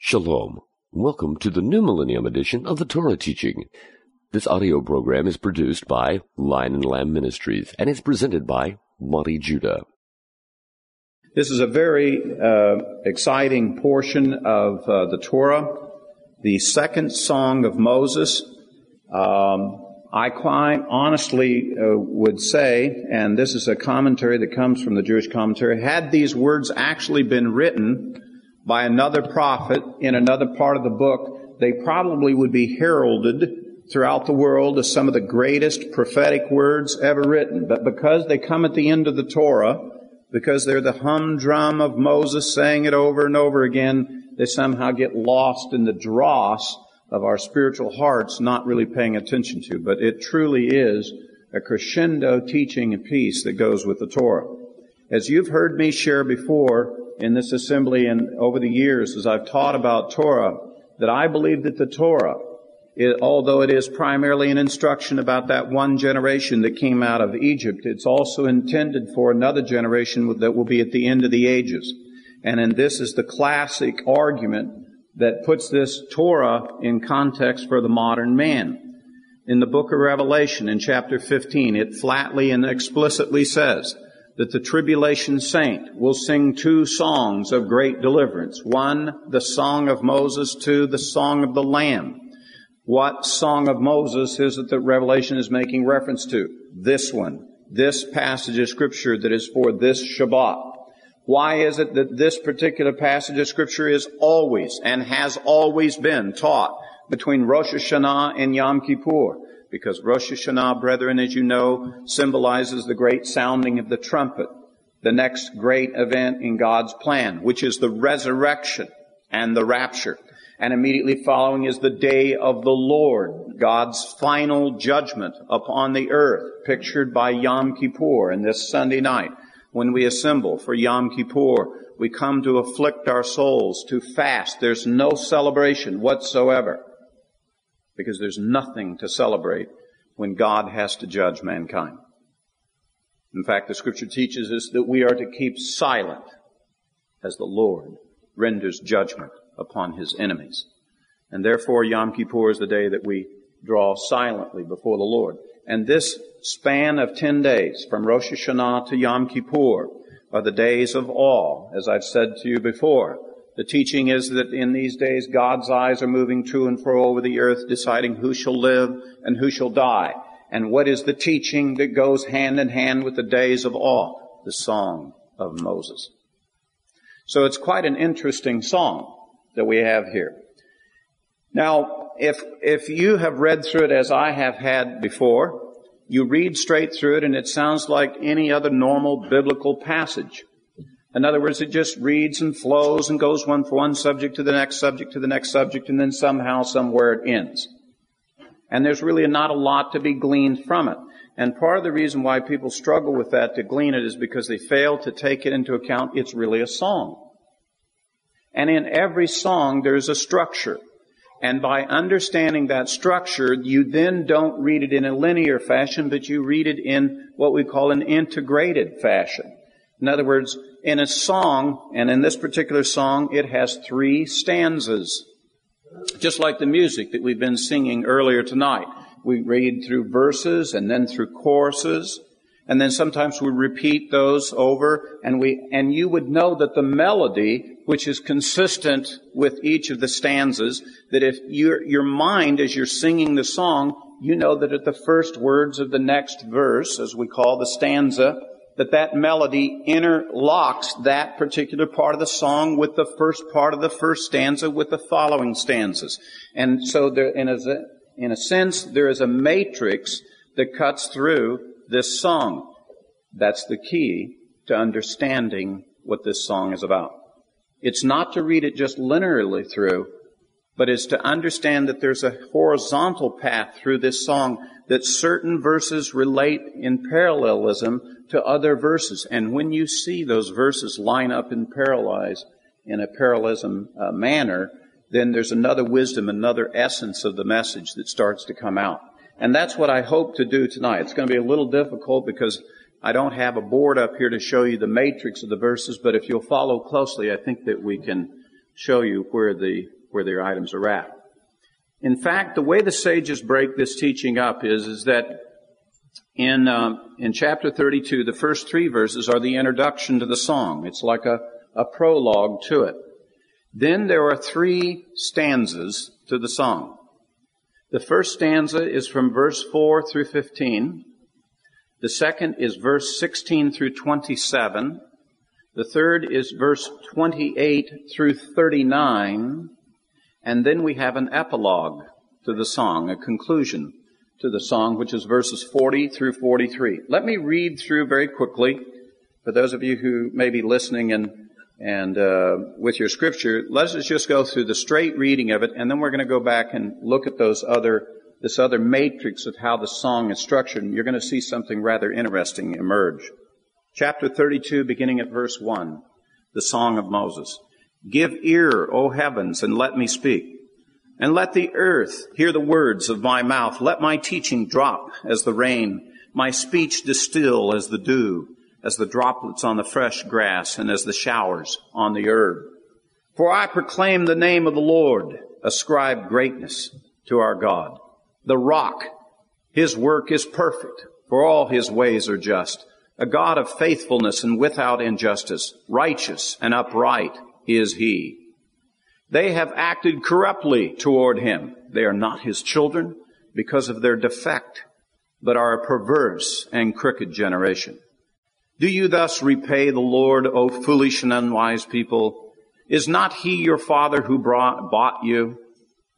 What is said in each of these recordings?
Shalom. Welcome to the New Millennium edition of the Torah Teaching. This audio program is produced by Lion and Lamb Ministries and is presented by Monte Judah. This is a very uh, exciting portion of uh, the Torah, the second song of Moses. Um, I quite honestly uh, would say, and this is a commentary that comes from the Jewish commentary, had these words actually been written by another prophet in another part of the book, they probably would be heralded throughout the world as some of the greatest prophetic words ever written. But because they come at the end of the Torah, because they're the humdrum of Moses saying it over and over again, they somehow get lost in the dross of our spiritual hearts, not really paying attention to. But it truly is a crescendo teaching and peace that goes with the Torah. As you've heard me share before, in this assembly and over the years as I've taught about Torah that I believe that the Torah, it, although it is primarily an instruction about that one generation that came out of Egypt, it's also intended for another generation that will be at the end of the ages. And then this is the classic argument that puts this Torah in context for the modern man. In the book of Revelation, in chapter 15, it flatly and explicitly says, that the tribulation saint will sing two songs of great deliverance. One, the song of Moses, two, the song of the Lamb. What song of Moses is it that Revelation is making reference to? This one. This passage of scripture that is for this Shabbat. Why is it that this particular passage of scripture is always and has always been taught between Rosh Hashanah and Yom Kippur? Because Rosh Hashanah, brethren, as you know, symbolizes the great sounding of the trumpet, the next great event in God's plan, which is the resurrection and the rapture. And immediately following is the day of the Lord, God's final judgment upon the earth, pictured by Yom Kippur and this Sunday night. When we assemble for Yom Kippur, we come to afflict our souls, to fast. There's no celebration whatsoever because there's nothing to celebrate when God has to judge mankind. In fact, the scripture teaches us that we are to keep silent as the Lord renders judgment upon his enemies. And therefore, Yom Kippur is the day that we draw silently before the Lord. And this span of 10 days, from Rosh Hashanah to Yom Kippur, are the days of awe, as I've said to you before. The teaching is that in these days God's eyes are moving to and fro over the earth, deciding who shall live and who shall die. And what is the teaching that goes hand in hand with the days of awe? The song of Moses. So it's quite an interesting song that we have here. Now, if, if you have read through it as I have had before, you read straight through it and it sounds like any other normal biblical passage. In other words, it just reads and flows and goes one from one subject to the next subject to the next subject, and then somehow, somewhere it ends. And there's really not a lot to be gleaned from it. And part of the reason why people struggle with that to glean it is because they fail to take it into account it's really a song. And in every song, there's a structure. And by understanding that structure, you then don't read it in a linear fashion, but you read it in what we call an integrated fashion. In other words, in a song, and in this particular song, it has three stanzas. Just like the music that we've been singing earlier tonight. We read through verses and then through choruses. And then sometimes we repeat those over and we, and you would know that the melody, which is consistent with each of the stanzas, that if your, your mind, as you're singing the song, you know that at the first words of the next verse, as we call the stanza, that that melody interlocks that particular part of the song with the first part of the first stanza with the following stanzas. And so there, in a, in a sense, there is a matrix that cuts through this song. That's the key to understanding what this song is about. It's not to read it just linearly through, but is to understand that there's a horizontal path through this song that certain verses relate in parallelism to other verses. And when you see those verses line up in parallels, in a parallelism uh, manner, then there's another wisdom, another essence of the message that starts to come out. And that's what I hope to do tonight. It's going to be a little difficult because I don't have a board up here to show you the matrix of the verses, but if you'll follow closely, I think that we can show you where the, where their items are at. In fact, the way the sages break this teaching up is, is that in, uh, in chapter 32, the first three verses are the introduction to the song. It's like a, a prologue to it. Then there are three stanzas to the song. The first stanza is from verse 4 through 15. The second is verse 16 through 27. The third is verse 28 through 39. And then we have an epilogue to the song, a conclusion to the song, which is verses 40 through 43. Let me read through very quickly for those of you who may be listening and and uh, with your scripture. Let's just go through the straight reading of it, and then we're going to go back and look at those other this other matrix of how the song is structured, and you're going to see something rather interesting emerge. Chapter 32, beginning at verse 1, the Song of Moses. Give ear, O heavens, and let me speak. And let the earth hear the words of my mouth. Let my teaching drop as the rain, my speech distill as the dew, as the droplets on the fresh grass, and as the showers on the herb. For I proclaim the name of the Lord, ascribe greatness to our God. The rock, his work is perfect, for all his ways are just. A God of faithfulness and without injustice, righteous and upright is he. They have acted corruptly toward him. They are not his children because of their defect, but are a perverse and crooked generation. Do you thus repay the Lord, O foolish and unwise people? Is not he your father who brought, bought you?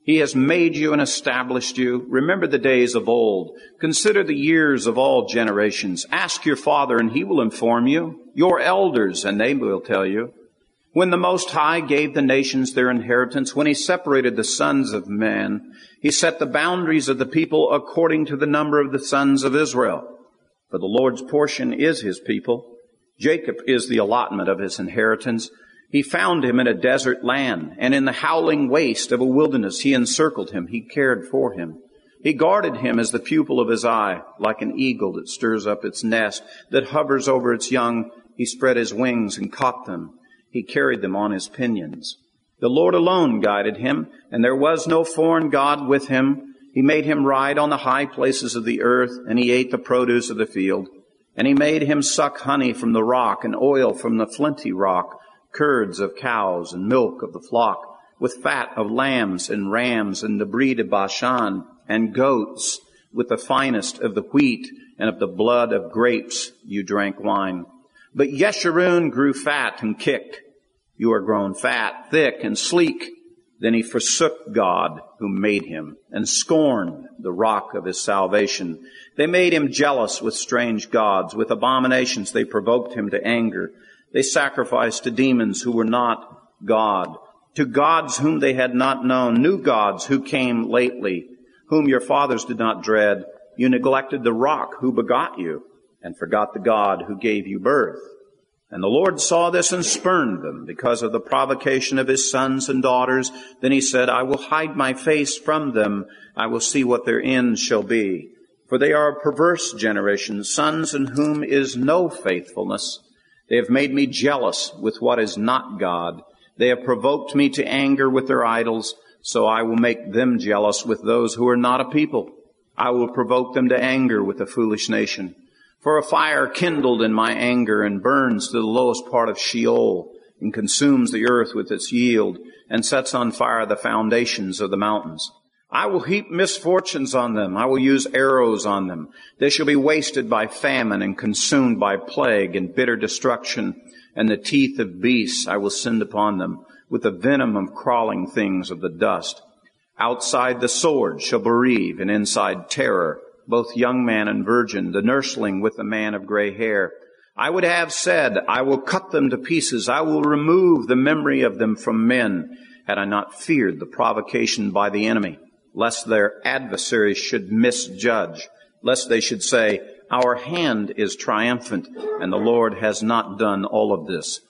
He has made you and established you. Remember the days of old. Consider the years of all generations. Ask your father and he will inform you. Your elders and they will tell you. When the Most High gave the nations their inheritance, when He separated the sons of man, He set the boundaries of the people according to the number of the sons of Israel. For the Lord's portion is His people. Jacob is the allotment of His inheritance. He found him in a desert land, and in the howling waste of a wilderness He encircled him. He cared for him. He guarded him as the pupil of his eye, like an eagle that stirs up its nest, that hovers over its young. He spread his wings and caught them. He carried them on his pinions. The Lord alone guided him, and there was no foreign God with him. He made him ride on the high places of the earth, and he ate the produce of the field. And he made him suck honey from the rock, and oil from the flinty rock, curds of cows, and milk of the flock, with fat of lambs and rams, and the breed of Bashan, and goats, with the finest of the wheat, and of the blood of grapes you drank wine. But Yeshurun grew fat and kicked. You are grown fat, thick, and sleek. Then he forsook God who made him and scorned the rock of his salvation. They made him jealous with strange gods. With abominations they provoked him to anger. They sacrificed to demons who were not God, to gods whom they had not known, new gods who came lately, whom your fathers did not dread. You neglected the rock who begot you and forgot the God who gave you birth. And the Lord saw this and spurned them because of the provocation of his sons and daughters. Then he said, I will hide my face from them. I will see what their end shall be. For they are a perverse generation, sons in whom is no faithfulness. They have made me jealous with what is not God. They have provoked me to anger with their idols, so I will make them jealous with those who are not a people. I will provoke them to anger with a foolish nation. For a fire kindled in my anger and burns to the lowest part of Sheol and consumes the earth with its yield and sets on fire the foundations of the mountains. I will heap misfortunes on them. I will use arrows on them. They shall be wasted by famine and consumed by plague and bitter destruction. And the teeth of beasts I will send upon them with the venom of crawling things of the dust. Outside the sword shall bereave and inside terror both young man and virgin, the nursling with the man of gray hair. I would have said, I will cut them to pieces. I will remove the memory of them from men, had I not feared the provocation by the enemy, lest their adversaries should misjudge, lest they should say, our hand is triumphant, and the Lord has not done all of this.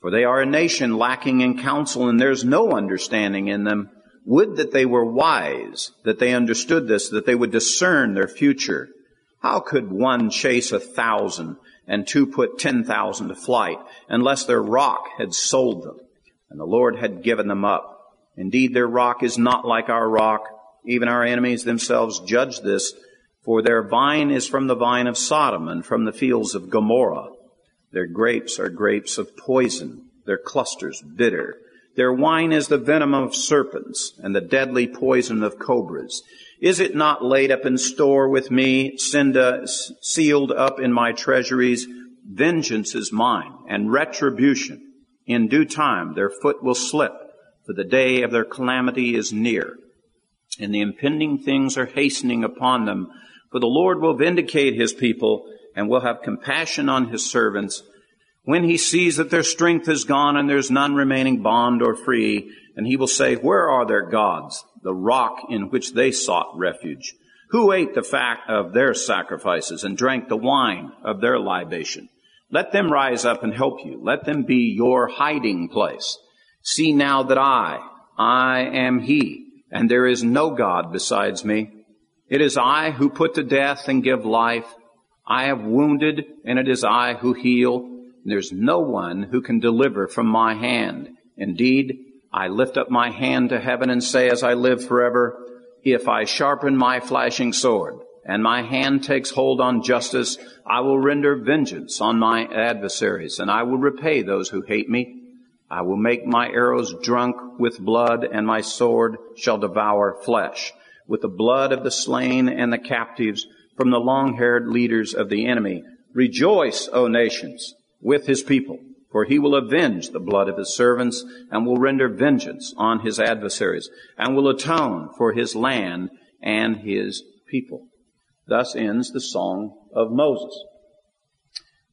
For they are a nation lacking in counsel, and there's no understanding in them. Would that they were wise, that they understood this, that they would discern their future. How could one chase a thousand and two put ten thousand to flight unless their rock had sold them? and the Lord had given them up. Indeed, their rock is not like our rock. Even our enemies themselves judge this, for their vine is from the vine of Sodom and from the fields of Gomorrah. Their grapes are grapes of poison, their clusters bitter. Their wine is the venom of serpents and the deadly poison of cobras. Is it not laid up in store with me, Cinda, sealed up in my treasuries? Vengeance is mine and retribution. In due time their foot will slip, for the day of their calamity is near. And the impending things are hastening upon them, for the Lord will vindicate his people and will have compassion on his servants when he sees that their strength is gone and there's none remaining bond or free, and he will say, Where are their gods, the rock in which they sought refuge? Who ate the fat of their sacrifices and drank the wine of their libation? Let them rise up and help you. Let them be your hiding place. See now that I, I am he, and there is no God besides me. It is I who put to death and give life. I have wounded, and it is I who heal. There's no one who can deliver from my hand. Indeed, I lift up my hand to heaven and say as I live forever, if I sharpen my flashing sword and my hand takes hold on justice, I will render vengeance on my adversaries and I will repay those who hate me. I will make my arrows drunk with blood and my sword shall devour flesh with the blood of the slain and the captives from the long-haired leaders of the enemy. Rejoice, O nations with his people, for he will avenge the blood of his servants and will render vengeance on his adversaries and will atone for his land and his people. Thus ends the Song of Moses.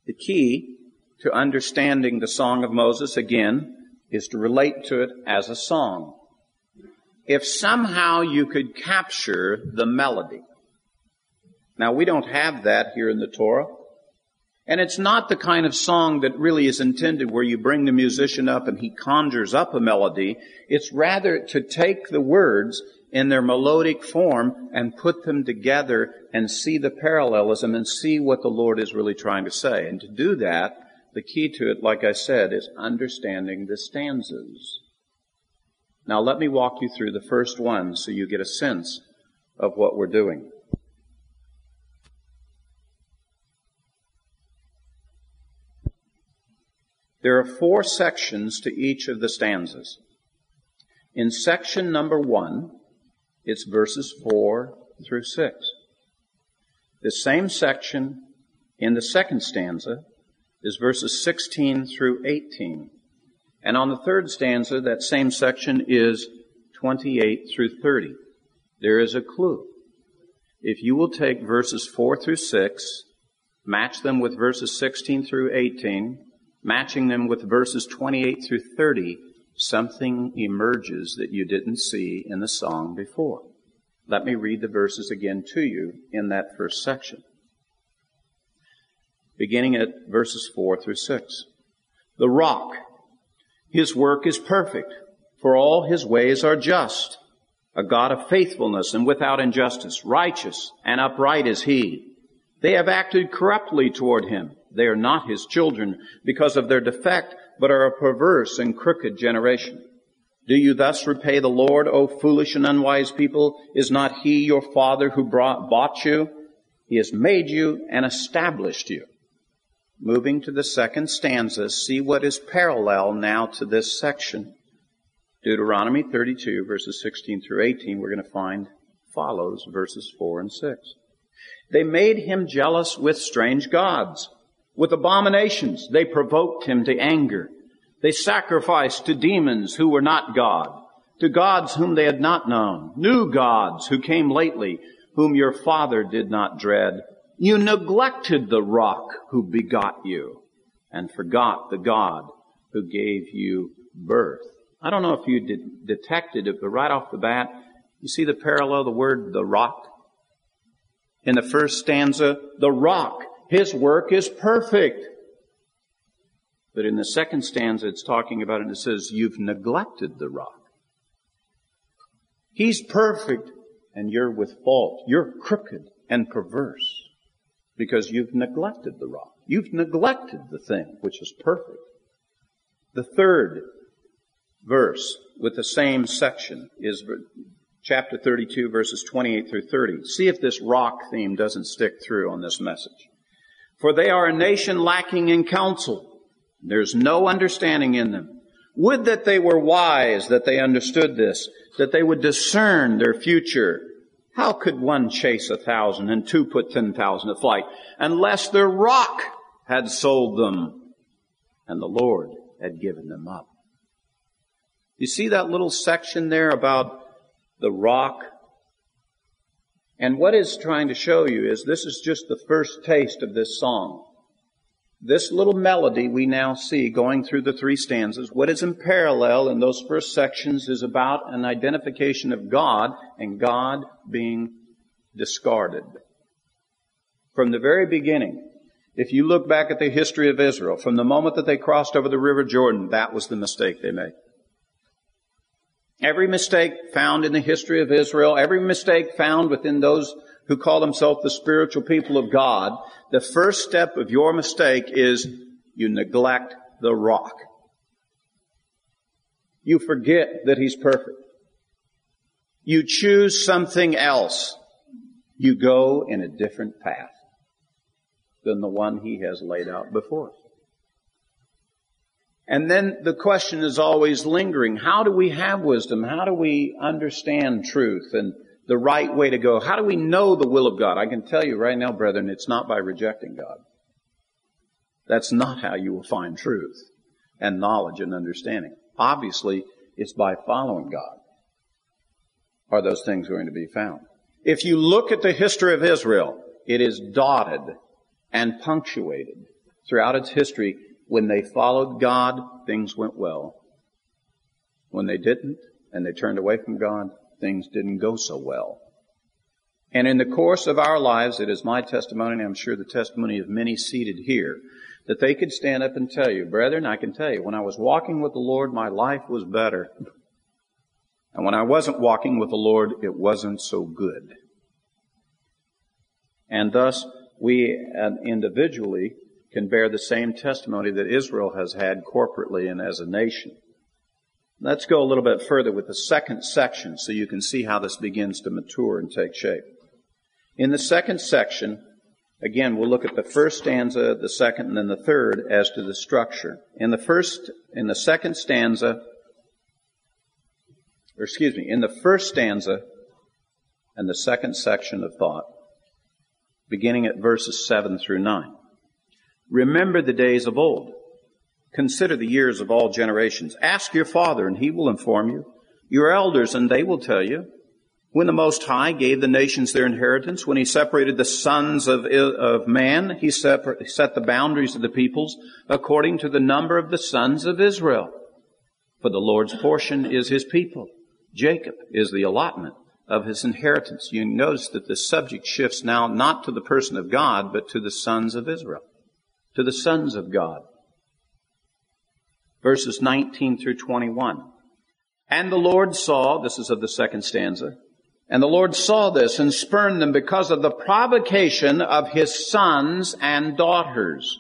The key to understanding the Song of Moses again is to relate to it as a song. If somehow you could capture the melody. Now we don't have that here in the Torah. And it's not the kind of song that really is intended where you bring the musician up and he conjures up a melody. It's rather to take the words in their melodic form and put them together and see the parallelism and see what the Lord is really trying to say. And to do that, the key to it, like I said, is understanding the stanzas. Now let me walk you through the first one so you get a sense of what we're doing. There are four sections to each of the stanzas. In section number one, it's verses four through six. The same section in the second stanza is verses 16 through 18. And on the third stanza, that same section is 28 through 30. There is a clue. If you will take verses 4 through 6, match them with verses 16 through 18, matching them with verses 28 through 30, something emerges that you didn't see in the song before. Let me read the verses again to you in that first section. Beginning at verses 4 through 6. The rock, his work is perfect, for all his ways are just. A God of faithfulness and without injustice, righteous and upright is he. They have acted corruptly toward him. They are not his children because of their defect, but are a perverse and crooked generation. Do you thus repay the Lord, O foolish and unwise people? Is not he your father who brought, bought you? He has made you and established you. Moving to the second stanza, see what is parallel now to this section. Deuteronomy 32 verses 16 through 18, we're going to find follows verses 4 and 6. They made him jealous with strange gods with abominations, they provoked him to anger. They sacrificed to demons who were not God, to gods whom they had not known, new gods who came lately, whom your father did not dread. You neglected the rock who begot you and forgot the God who gave you birth. I don't know if you de- detected it, but right off the bat, you see the parallel, the word the rock? In the first stanza, the rock his work is perfect. But in the second stanza, it's talking about it it says, You've neglected the rock. He's perfect and you're with fault. You're crooked and perverse because you've neglected the rock. You've neglected the thing which is perfect. The third verse with the same section is chapter 32 verses 28 through 30. See if this rock theme doesn't stick through on this message. For they are a nation lacking in counsel. There's no understanding in them. Would that they were wise, that they understood this, that they would discern their future. How could one chase a thousand and two put ten thousand to flight unless their rock had sold them and the Lord had given them up? You see that little section there about the rock? And what it's trying to show you is this is just the first taste of this song. This little melody we now see going through the three stanzas, what is in parallel in those first sections is about an identification of God and God being discarded. From the very beginning, if you look back at the history of Israel, from the moment that they crossed over the river Jordan, that was the mistake they made. Every mistake found in the history of Israel, every mistake found within those who call themselves the spiritual people of God, the first step of your mistake is you neglect the rock. You forget that He's perfect. You choose something else. You go in a different path than the one He has laid out before us. And then the question is always lingering. How do we have wisdom? How do we understand truth and the right way to go? How do we know the will of God? I can tell you right now, brethren, it's not by rejecting God. That's not how you will find truth and knowledge and understanding. Obviously, it's by following God are those things going to be found. If you look at the history of Israel, it is dotted and punctuated throughout its history when they followed God, things went well. When they didn't, and they turned away from God, things didn't go so well. And in the course of our lives, it is my testimony, and I'm sure the testimony of many seated here, that they could stand up and tell you, brethren, I can tell you, when I was walking with the Lord, my life was better. And when I wasn't walking with the Lord, it wasn't so good. And thus, we uh, individually can bear the same testimony that Israel has had corporately and as a nation. Let's go a little bit further with the second section so you can see how this begins to mature and take shape. In the second section, again, we'll look at the first stanza, the second, and then the third as to the structure. In the first, in the second stanza, or excuse me, in the first stanza and the second section of thought, beginning at verses 7 through 9. Remember the days of old. Consider the years of all generations. Ask your father and he will inform you. Your elders and they will tell you. When the Most High gave the nations their inheritance, when he separated the sons of, of man, he set the boundaries of the peoples according to the number of the sons of Israel. For the Lord's portion is his people. Jacob is the allotment of his inheritance. You notice that the subject shifts now not to the person of God, but to the sons of Israel to the sons of God. Verses 19 through 21. And the Lord saw, this is of the second stanza, and the Lord saw this and spurned them because of the provocation of his sons and daughters.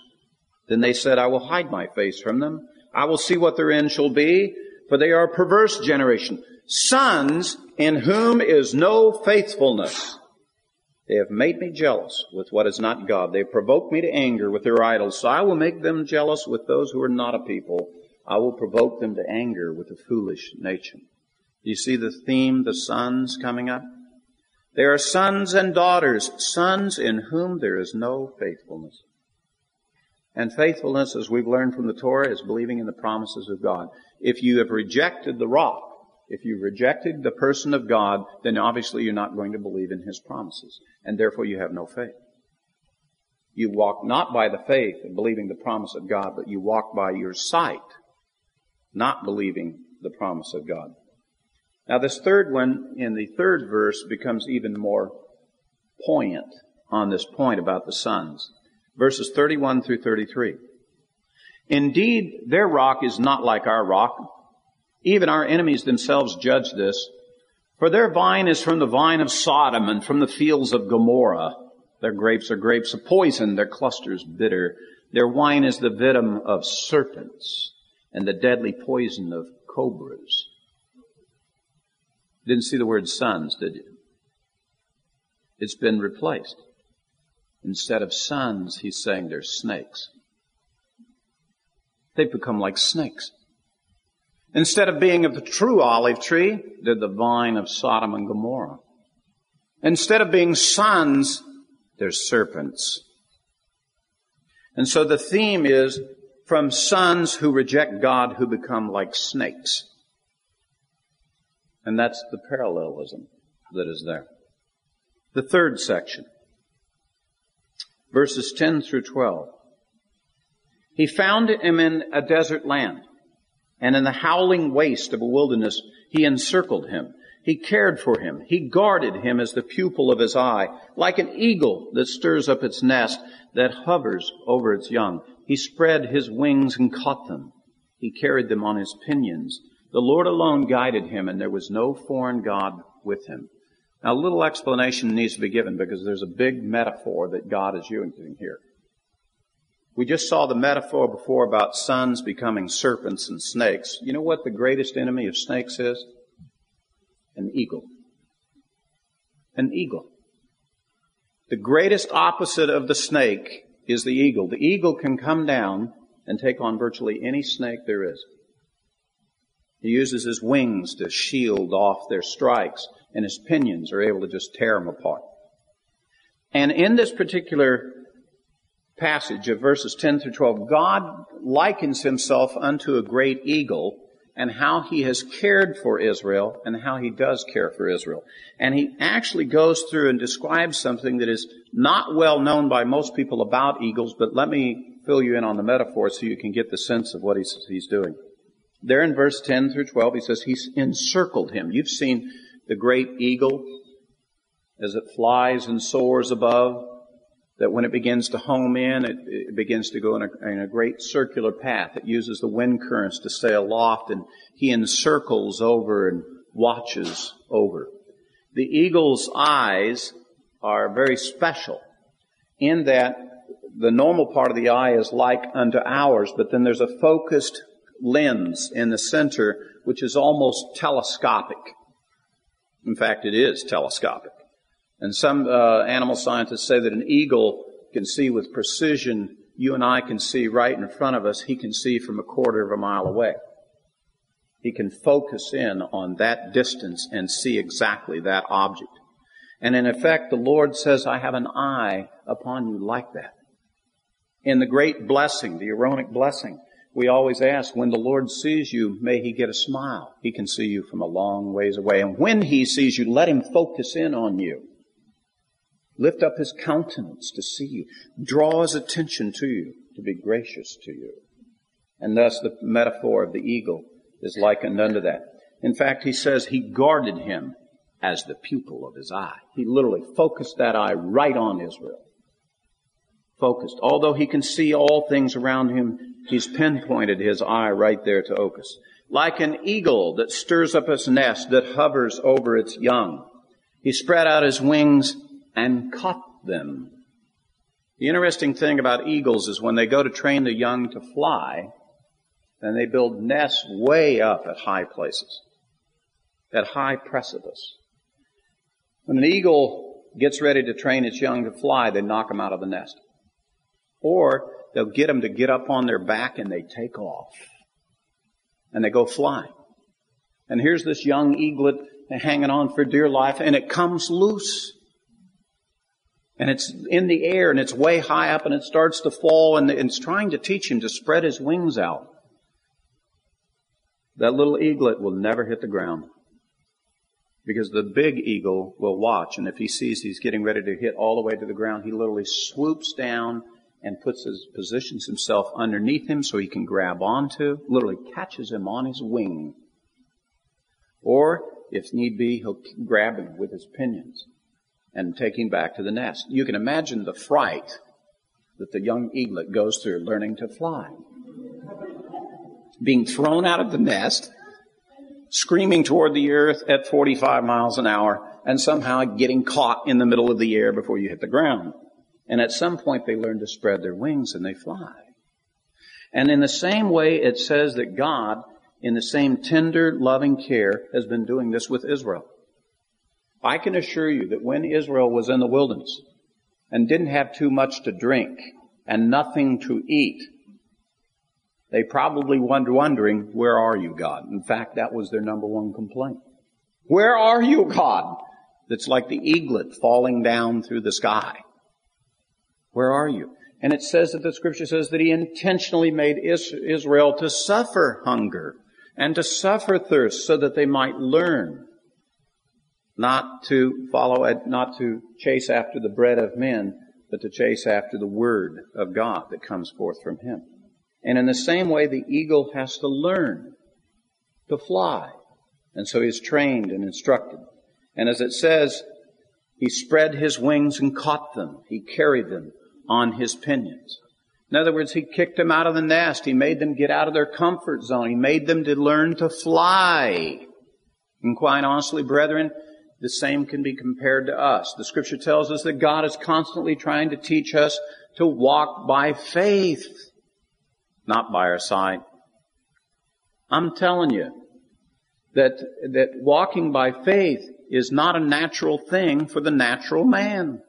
Then they said, I will hide my face from them. I will see what their end shall be, for they are a perverse generation. Sons in whom is no faithfulness. They have made me jealous with what is not God. They have provoked me to anger with their idols. So I will make them jealous with those who are not a people. I will provoke them to anger with a foolish nation. Do you see the theme, the sons coming up? They are sons and daughters, sons in whom there is no faithfulness. And faithfulness, as we've learned from the Torah, is believing in the promises of God. If you have rejected the rock, if you rejected the person of God, then obviously you're not going to believe in His promises. And therefore you have no faith. You walk not by the faith of believing the promise of God, but you walk by your sight, not believing the promise of God. Now this third one in the third verse becomes even more poignant on this point about the sons. Verses 31 through 33. Indeed, their rock is not like our rock, even our enemies themselves judge this. For their vine is from the vine of Sodom and from the fields of Gomorrah. Their grapes are grapes of poison, their clusters bitter. Their wine is the venom of serpents and the deadly poison of cobras. Didn't see the word sons, did you? It's been replaced. Instead of sons, he's saying they're snakes. They've become like snakes. Instead of being of the true olive tree, they're the vine of Sodom and Gomorrah. Instead of being sons, they're serpents. And so the theme is from sons who reject God who become like snakes. And that's the parallelism that is there. The third section, verses 10 through 12. He found him in a desert land, and in the howling waste of a wilderness, he encircled him. He cared for him. He guarded him as the pupil of his eye, like an eagle that stirs up its nest, that hovers over its young. He spread his wings and caught them. He carried them on his pinions. The Lord alone guided him, and there was no foreign God with him. Now, a little explanation needs to be given because there's a big metaphor that God is using here. We just saw the metaphor before about sons becoming serpents and snakes. You know what the greatest enemy of snakes is? An eagle. An eagle. The greatest opposite of the snake is the eagle. The eagle can come down and take on virtually any snake there is. He uses his wings to shield off their strikes, and his pinions are able to just tear them apart. And in this particular passage of verses 10 through 12, God likens himself unto a great eagle and how he has cared for Israel and how he does care for Israel. And he actually goes through and describes something that is not well known by most people about eagles, but let me fill you in on the metaphor so you can get the sense of what he's, he's doing. There in verse 10 through 12, he says he's encircled him. You've seen the great eagle as it flies and soars above that when it begins to home in, it, it begins to go in a, in a, great circular path. It uses the wind currents to stay aloft and he encircles over and watches over. The eagle's eyes are very special in that the normal part of the eye is like unto ours, but then there's a focused lens in the center which is almost telescopic. In fact, it is telescopic. And some uh, animal scientists say that an eagle can see with precision. You and I can see right in front of us. He can see from a quarter of a mile away. He can focus in on that distance and see exactly that object. And in effect, the Lord says, I have an eye upon you like that. In the great blessing, the Aaronic blessing, we always ask, when the Lord sees you, may He get a smile. He can see you from a long ways away. And when He sees you, let Him focus in on you. Lift up his countenance to see you. Draw his attention to you, to be gracious to you. And thus the metaphor of the eagle is likened unto that. In fact, he says he guarded him as the pupil of his eye. He literally focused that eye right on Israel. Focused. Although he can see all things around him, he's pinpointed his eye right there to Opus. Like an eagle that stirs up its nest, that hovers over its young. He spread out his wings and caught them. The interesting thing about eagles is when they go to train the young to fly, then they build nests way up at high places, at high precipice. When an eagle gets ready to train its young to fly, they knock them out of the nest. Or they'll get them to get up on their back and they take off. And they go flying. And here's this young eaglet hanging on for dear life and it comes loose and it's in the air and it's way high up and it starts to fall and it's trying to teach him to spread his wings out. That little eaglet will never hit the ground because the big eagle will watch and if he sees he's getting ready to hit all the way to the ground, he literally swoops down and puts his, positions himself underneath him so he can grab onto, literally catches him on his wing. Or, if need be, he'll grab him with his pinions and taking back to the nest. You can imagine the fright that the young eaglet goes through learning to fly. Being thrown out of the nest, screaming toward the earth at 45 miles an hour, and somehow getting caught in the middle of the air before you hit the ground. And at some point they learn to spread their wings and they fly. And in the same way it says that God in the same tender, loving care, has been doing this with Israel. I can assure you that when Israel was in the wilderness and didn't have too much to drink and nothing to eat, they probably were wondering, where are you, God? In fact, that was their number one complaint. Where are you, God? That's like the eaglet falling down through the sky. Where are you? And it says that the scripture says that he intentionally made Israel to suffer hunger and to suffer thirst so that they might learn not to follow, not to chase after the bread of men, but to chase after the word of God that comes forth from him. And in the same way, the eagle has to learn to fly. And so he's trained and instructed. And as it says, he spread his wings and caught them. He carried them on his pinions. In other words, he kicked them out of the nest. He made them get out of their comfort zone. He made them to learn to fly. And quite honestly, brethren, the same can be compared to us. The scripture tells us that God is constantly trying to teach us to walk by faith, not by our sight. I'm telling you that, that walking by faith is not a natural thing for the natural man.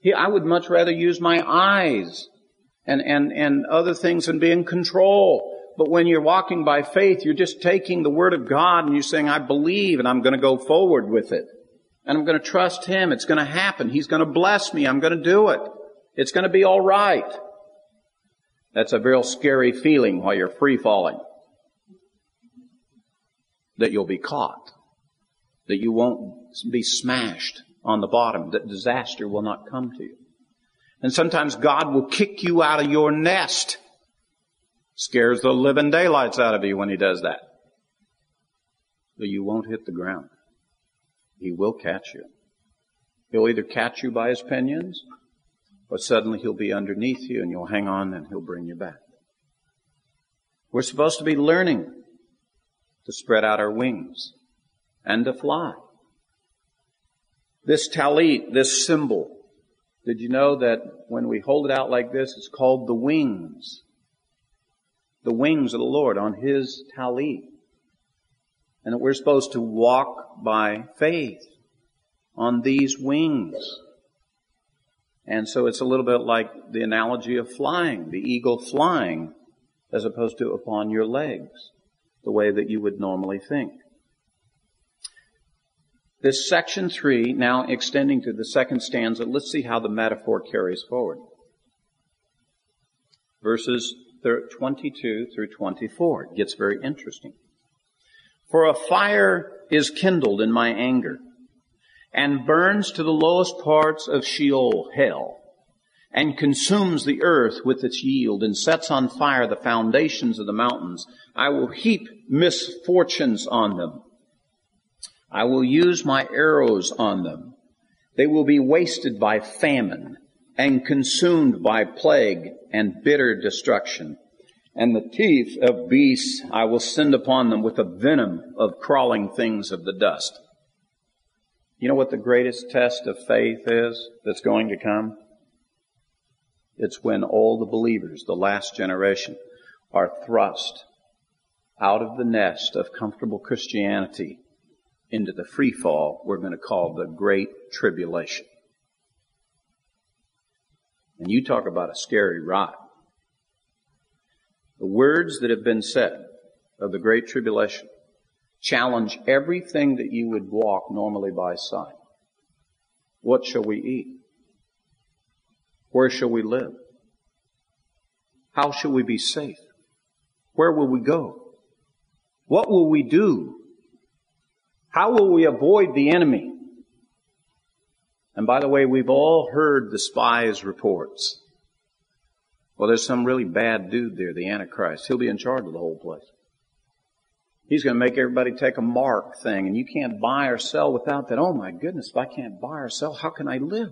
He, I would much rather use my eyes and, and, and other things and be in control. But when you're walking by faith, you're just taking the Word of God and you're saying, I believe and I'm going to go forward with it. And I'm going to trust Him. It's going to happen. He's going to bless me. I'm going to do it. It's going to be alright. That's a real scary feeling while you're free falling. That you'll be caught. That you won't be smashed on the bottom, that disaster will not come to you. And sometimes God will kick you out of your nest. Scares the living daylights out of you when He does that. But you won't hit the ground. He will catch you. He'll either catch you by His pinions, or suddenly He'll be underneath you and you'll hang on and He'll bring you back. We're supposed to be learning to spread out our wings and to fly. This talit, this symbol, did you know that when we hold it out like this, it's called the wings? The wings of the Lord on His talit. And that we're supposed to walk by faith on these wings. And so it's a little bit like the analogy of flying, the eagle flying, as opposed to upon your legs, the way that you would normally think. This section three, now extending to the second stanza, let's see how the metaphor carries forward. Verses 22 through 24. It gets very interesting. For a fire is kindled in my anger and burns to the lowest parts of Sheol, hell, and consumes the earth with its yield and sets on fire the foundations of the mountains. I will heap misfortunes on them I will use my arrows on them. They will be wasted by famine and consumed by plague and bitter destruction. And the teeth of beasts I will send upon them with the venom of crawling things of the dust. You know what the greatest test of faith is that's going to come? It's when all the believers, the last generation, are thrust out of the nest of comfortable Christianity into the free fall we're going to call the Great Tribulation. And you talk about a scary ride. The words that have been said of the Great Tribulation challenge everything that you would walk normally by sight. What shall we eat? Where shall we live? How shall we be safe? Where will we go? What will we do how will we avoid the enemy? And by the way, we've all heard the spies' reports. Well, there's some really bad dude there, the Antichrist. He'll be in charge of the whole place. He's going to make everybody take a mark thing, and you can't buy or sell without that. Oh my goodness, if I can't buy or sell, how can I live?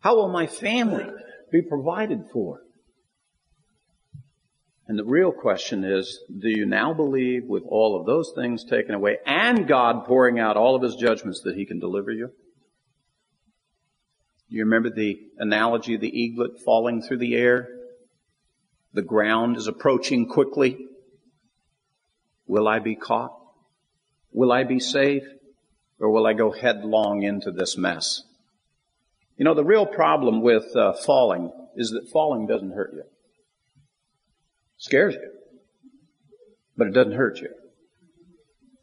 How will my family be provided for? And the real question is, do you now believe with all of those things taken away and God pouring out all of his judgments that he can deliver you? You remember the analogy of the eaglet falling through the air? The ground is approaching quickly. Will I be caught? Will I be safe? Or will I go headlong into this mess? You know, the real problem with uh, falling is that falling doesn't hurt you. It scares you. But it doesn't hurt you.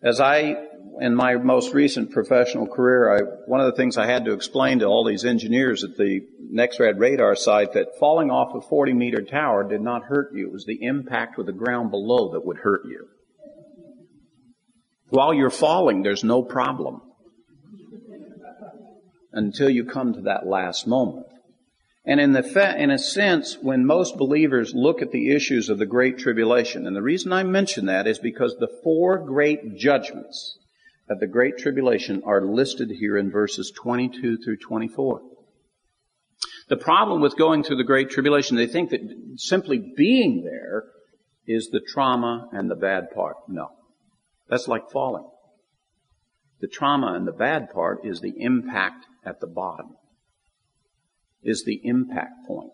As I, in my most recent professional career, I, one of the things I had to explain to all these engineers at the NexRad radar site that falling off a 40 meter tower did not hurt you. It was the impact with the ground below that would hurt you. While you're falling, there's no problem. Until you come to that last moment. And in the fa- in a sense, when most believers look at the issues of the Great Tribulation, and the reason I mention that is because the four great judgments of the Great Tribulation are listed here in verses 22 through 24. The problem with going through the Great Tribulation, they think that simply being there is the trauma and the bad part. No. That's like falling. The trauma and the bad part is the impact at the bottom is the impact point.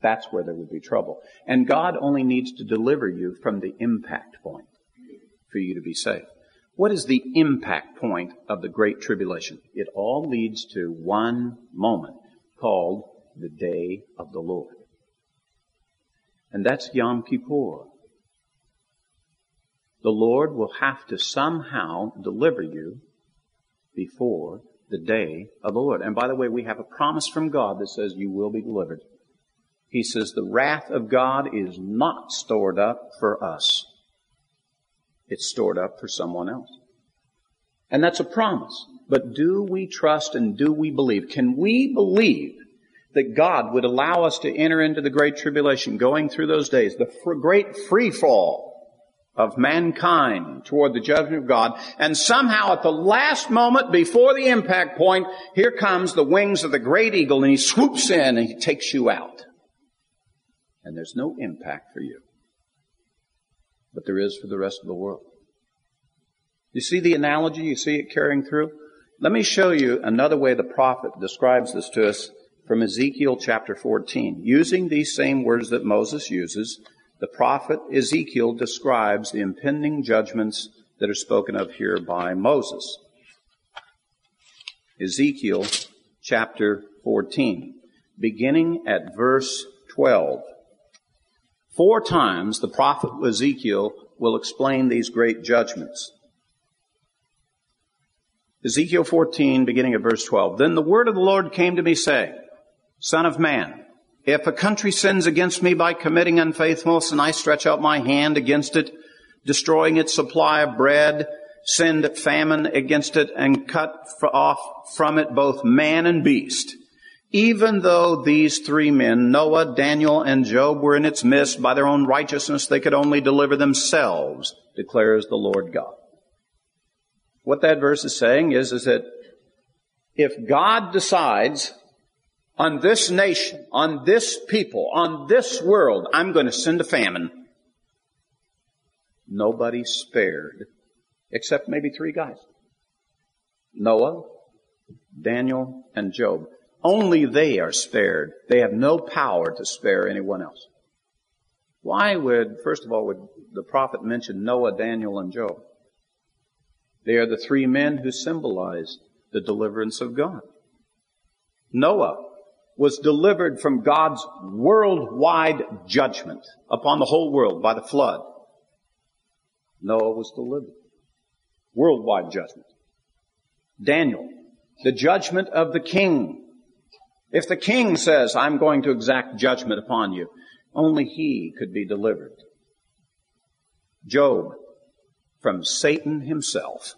That's where there would be trouble. And God only needs to deliver you from the impact point for you to be safe. What is the impact point of the Great Tribulation? It all leads to one moment called the Day of the Lord. And that's Yom Kippur. The Lord will have to somehow deliver you before the day of the Lord. And by the way, we have a promise from God that says you will be delivered. He says the wrath of God is not stored up for us. It's stored up for someone else. And that's a promise. But do we trust and do we believe? Can we believe that God would allow us to enter into the great tribulation, going through those days, the great free fall, of mankind toward the judgment of God. And somehow at the last moment before the impact point, here comes the wings of the great eagle and he swoops in and he takes you out. And there's no impact for you. But there is for the rest of the world. You see the analogy? You see it carrying through? Let me show you another way the prophet describes this to us from Ezekiel chapter 14. Using these same words that Moses uses, the prophet Ezekiel describes the impending judgments that are spoken of here by Moses. Ezekiel chapter 14, beginning at verse 12. Four times the prophet Ezekiel will explain these great judgments. Ezekiel 14, beginning at verse 12. Then the word of the Lord came to me saying, Son of man, if a country sins against me by committing unfaithfulness and I stretch out my hand against it, destroying its supply of bread, send famine against it and cut off from it both man and beast, even though these three men, Noah, Daniel, and Job, were in its midst, by their own righteousness they could only deliver themselves, declares the Lord God. What that verse is saying is, is that if God decides on this nation, on this people, on this world, I'm going to send a famine. Nobody spared, except maybe three guys. Noah, Daniel, and Job. Only they are spared. They have no power to spare anyone else. Why would, first of all, would the prophet mention Noah, Daniel, and Job? They are the three men who symbolize the deliverance of God. Noah was delivered from God's worldwide judgment upon the whole world by the flood. Noah was delivered. Worldwide judgment. Daniel, the judgment of the king. If the king says, I'm going to exact judgment upon you, only he could be delivered. Job, from Satan himself.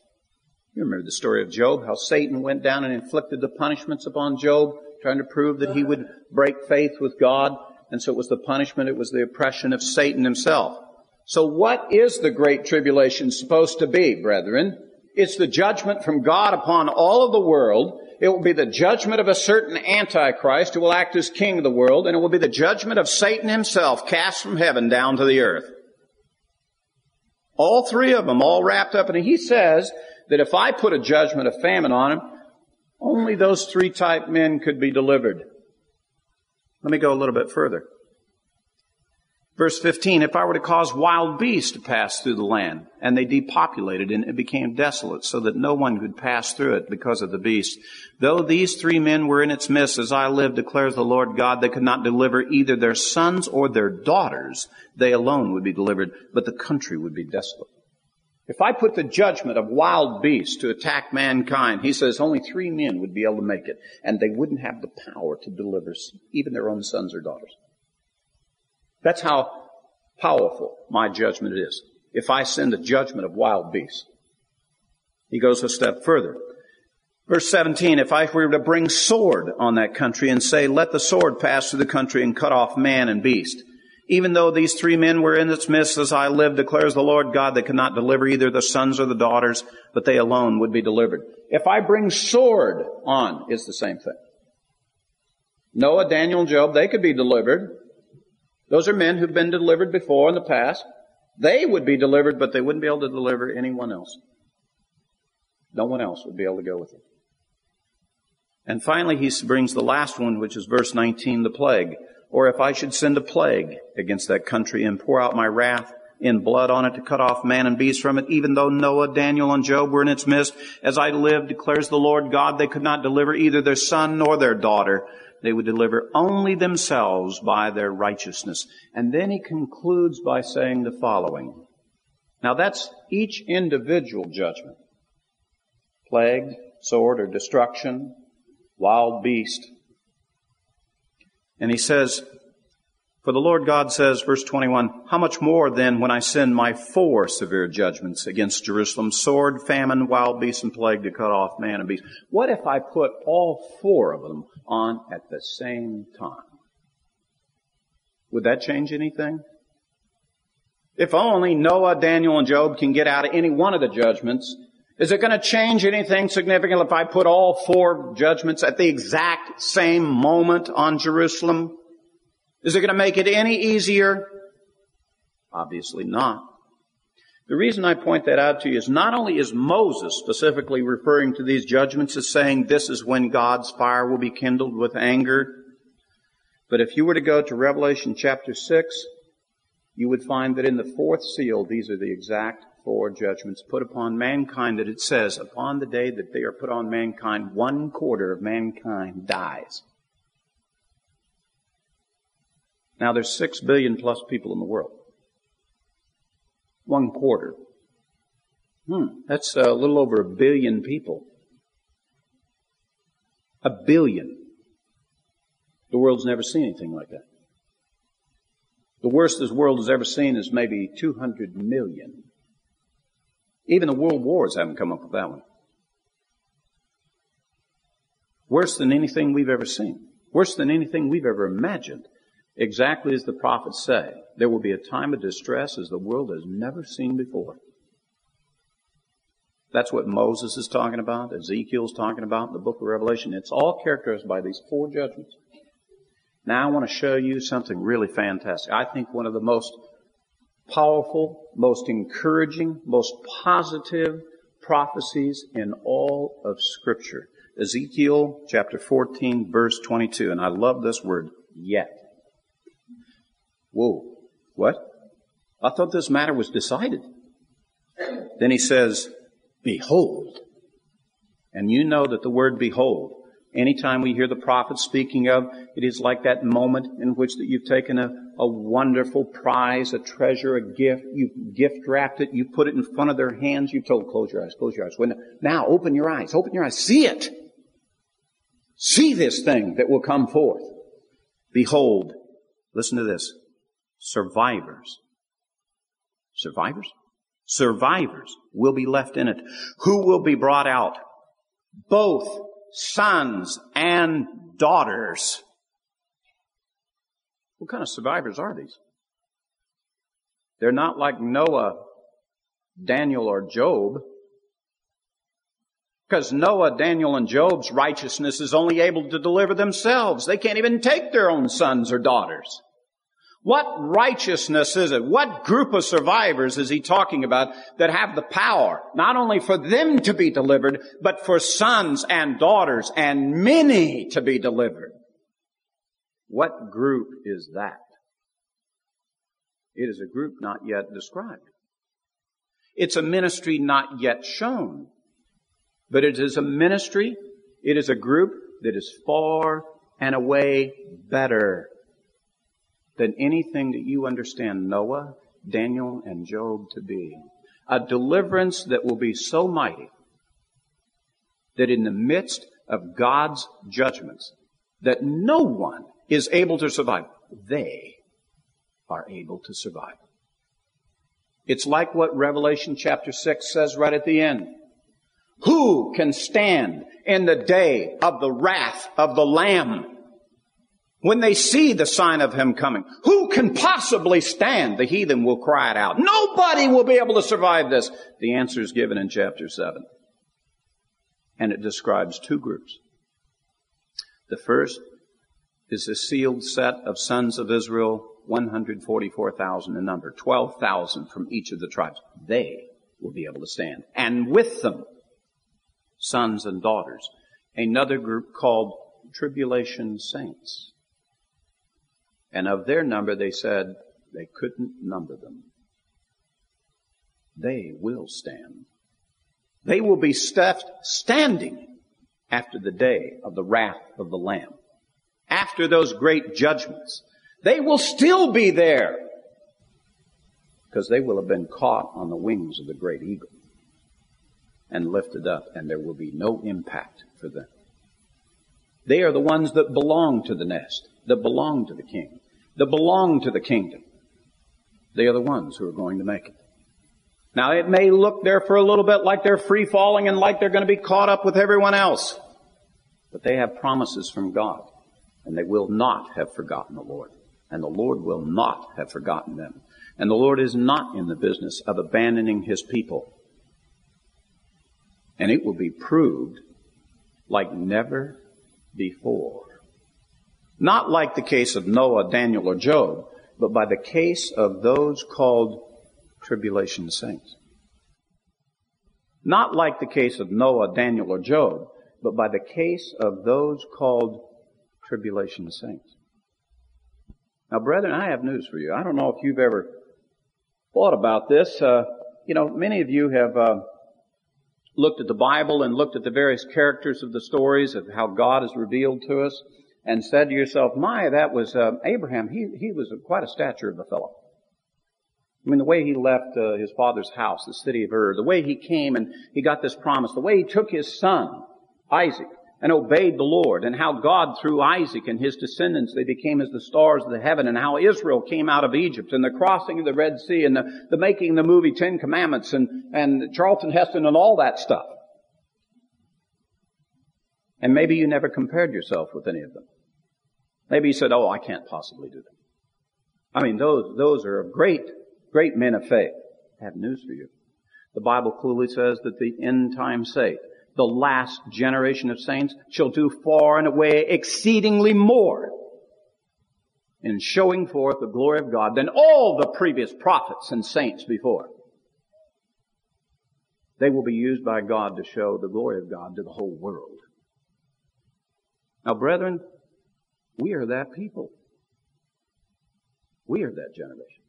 You remember the story of Job, how Satan went down and inflicted the punishments upon Job trying to prove that he would break faith with God. And so it was the punishment, it was the oppression of Satan himself. So what is the Great Tribulation supposed to be, brethren? It's the judgment from God upon all of the world. It will be the judgment of a certain Antichrist who will act as king of the world, and it will be the judgment of Satan himself cast from heaven down to the earth. All three of them all wrapped up, and he says that if I put a judgment of famine on him, only those three type men could be delivered. Let me go a little bit further. Verse 15, if I were to cause wild beasts to pass through the land, and they depopulated and it became desolate, so that no one could pass through it because of the beast, though these three men were in its midst, as I live, declares the Lord God, they could not deliver either their sons or their daughters. They alone would be delivered, but the country would be desolate. If I put the judgment of wild beasts to attack mankind, he says only three men would be able to make it, and they wouldn't have the power to deliver even their own sons or daughters. That's how powerful my judgment is. If I send a judgment of wild beasts. He goes a step further. Verse 17, if I were to bring sword on that country and say, let the sword pass through the country and cut off man and beast, even though these three men were in its midst as I live, declares the Lord God, they could not deliver either the sons or the daughters, but they alone would be delivered. If I bring sword on, it's the same thing. Noah, Daniel, and Job, they could be delivered. Those are men who've been delivered before in the past. They would be delivered, but they wouldn't be able to deliver anyone else. No one else would be able to go with them. And finally, he brings the last one, which is verse 19, the plague. Or if I should send a plague against that country and pour out my wrath in blood on it to cut off man and beast from it, even though Noah, Daniel, and Job were in its midst, as I live, declares the Lord God, they could not deliver either their son nor their daughter they would deliver only themselves by their righteousness. And then he concludes by saying the following. Now that's each individual judgment. Plague, sword, or destruction, wild beast. And he says, for the Lord God says, verse 21, How much more then when I send my four severe judgments against Jerusalem, sword, famine, wild beasts, and plague to cut off man and beast? What if I put all four of them on at the same time? Would that change anything? If only Noah, Daniel, and Job can get out of any one of the judgments, is it going to change anything significant if I put all four judgments at the exact same moment on Jerusalem? Is it going to make it any easier? Obviously not. The reason I point that out to you is not only is Moses specifically referring to these judgments as saying this is when God's fire will be kindled with anger, but if you were to go to Revelation chapter 6, you would find that in the fourth seal, these are the exact four judgments put upon mankind that it says, upon the day that they are put on mankind, one quarter of mankind dies. Now there's six billion plus people in the world. One quarter. Hmm, that's a little over a billion people. A billion. The world's never seen anything like that. The worst this world has ever seen is maybe 200 million. Even the world wars haven't come up with that one. Worse than anything we've ever seen. Worse than anything we've ever imagined. Exactly as the prophets say, there will be a time of distress as the world has never seen before. That's what Moses is talking about, Ezekiel's talking about in the book of Revelation. It's all characterized by these four judgments. Now I want to show you something really fantastic. I think one of the most powerful, most encouraging, most positive prophecies in all of scripture. Ezekiel chapter 14 verse 22. And I love this word, yet. Whoa, what? I thought this matter was decided. Then he says, behold. And you know that the word behold, anytime we hear the prophet speaking of, it is like that moment in which that you've taken a, a wonderful prize, a treasure, a gift, you've gift wrapped it, you put it in front of their hands, you told, close your eyes, close your eyes. Now open your eyes, open your eyes, see it. See this thing that will come forth. Behold, listen to this survivors. Survivors? Survivors will be left in it. Who will be brought out? Both sons and daughters. What kind of survivors are these? They're not like Noah, Daniel, or Job. Because Noah, Daniel, and Job's righteousness is only able to deliver themselves. They can't even take their own sons or daughters. What righteousness is it? What group of survivors is he talking about that have the power, not only for them to be delivered, but for sons and daughters and many to be delivered? What group is that? It is a group not yet described. It's a ministry not yet shown. But it is a ministry, it is a group that is far and away better than anything that you understand Noah, Daniel, and Job to be. A deliverance that will be so mighty that in the midst of God's judgments, that no one is able to survive, they are able to survive. It's like what Revelation chapter 6 says right at the end. Who can stand in the day of the wrath of the Lamb? When they see the sign of Him coming, who can possibly stand? The heathen will cry it out. Nobody will be able to survive this. The answer is given in chapter 7. And it describes two groups. The first is a sealed set of sons of Israel, 144,000 in number, 12,000 from each of the tribes. They will be able to stand. And with them, sons and daughters. Another group called tribulation saints. And of their number, they said they couldn't number them. They will stand. They will be left standing after the day of the wrath of the Lamb. After those great judgments. They will still be there because they will have been caught on the wings of the great eagle and lifted up, and there will be no impact for them. They are the ones that belong to the nest, that belong to the king, that belong to the kingdom. They are the ones who are going to make it. Now it may look there for a little bit like they're free falling and like they're going to be caught up with everyone else. But they have promises from God and they will not have forgotten the Lord and the Lord will not have forgotten them. And the Lord is not in the business of abandoning his people and it will be proved like never before. Not like the case of Noah, Daniel, or Job, but by the case of those called tribulation saints. Not like the case of Noah, Daniel, or Job, but by the case of those called tribulation saints. Now, brethren, I have news for you. I don't know if you've ever thought about this. Uh, you know, many of you have uh, looked at the Bible and looked at the various characters of the stories of how God is revealed to us and said to yourself, my, that was uh, Abraham. He, he was quite a stature of a fellow. I mean, the way he left uh, his father's house, the city of Ur, the way he came and he got this promise, the way he took his son, Isaac, and obeyed the Lord, and how God through Isaac and his descendants, they became as the stars of the heaven, and how Israel came out of Egypt, and the crossing of the Red Sea, and the, the making the movie Ten Commandments, and, and Charlton Heston, and all that stuff. And maybe you never compared yourself with any of them. Maybe you said, oh, I can't possibly do that. I mean, those, those are great, great men of faith. I have news for you. The Bible clearly says that the end time saint, the last generation of saints shall do far and away exceedingly more in showing forth the glory of God than all the previous prophets and saints before. They will be used by God to show the glory of God to the whole world. Now brethren, we are that people. We are that generation.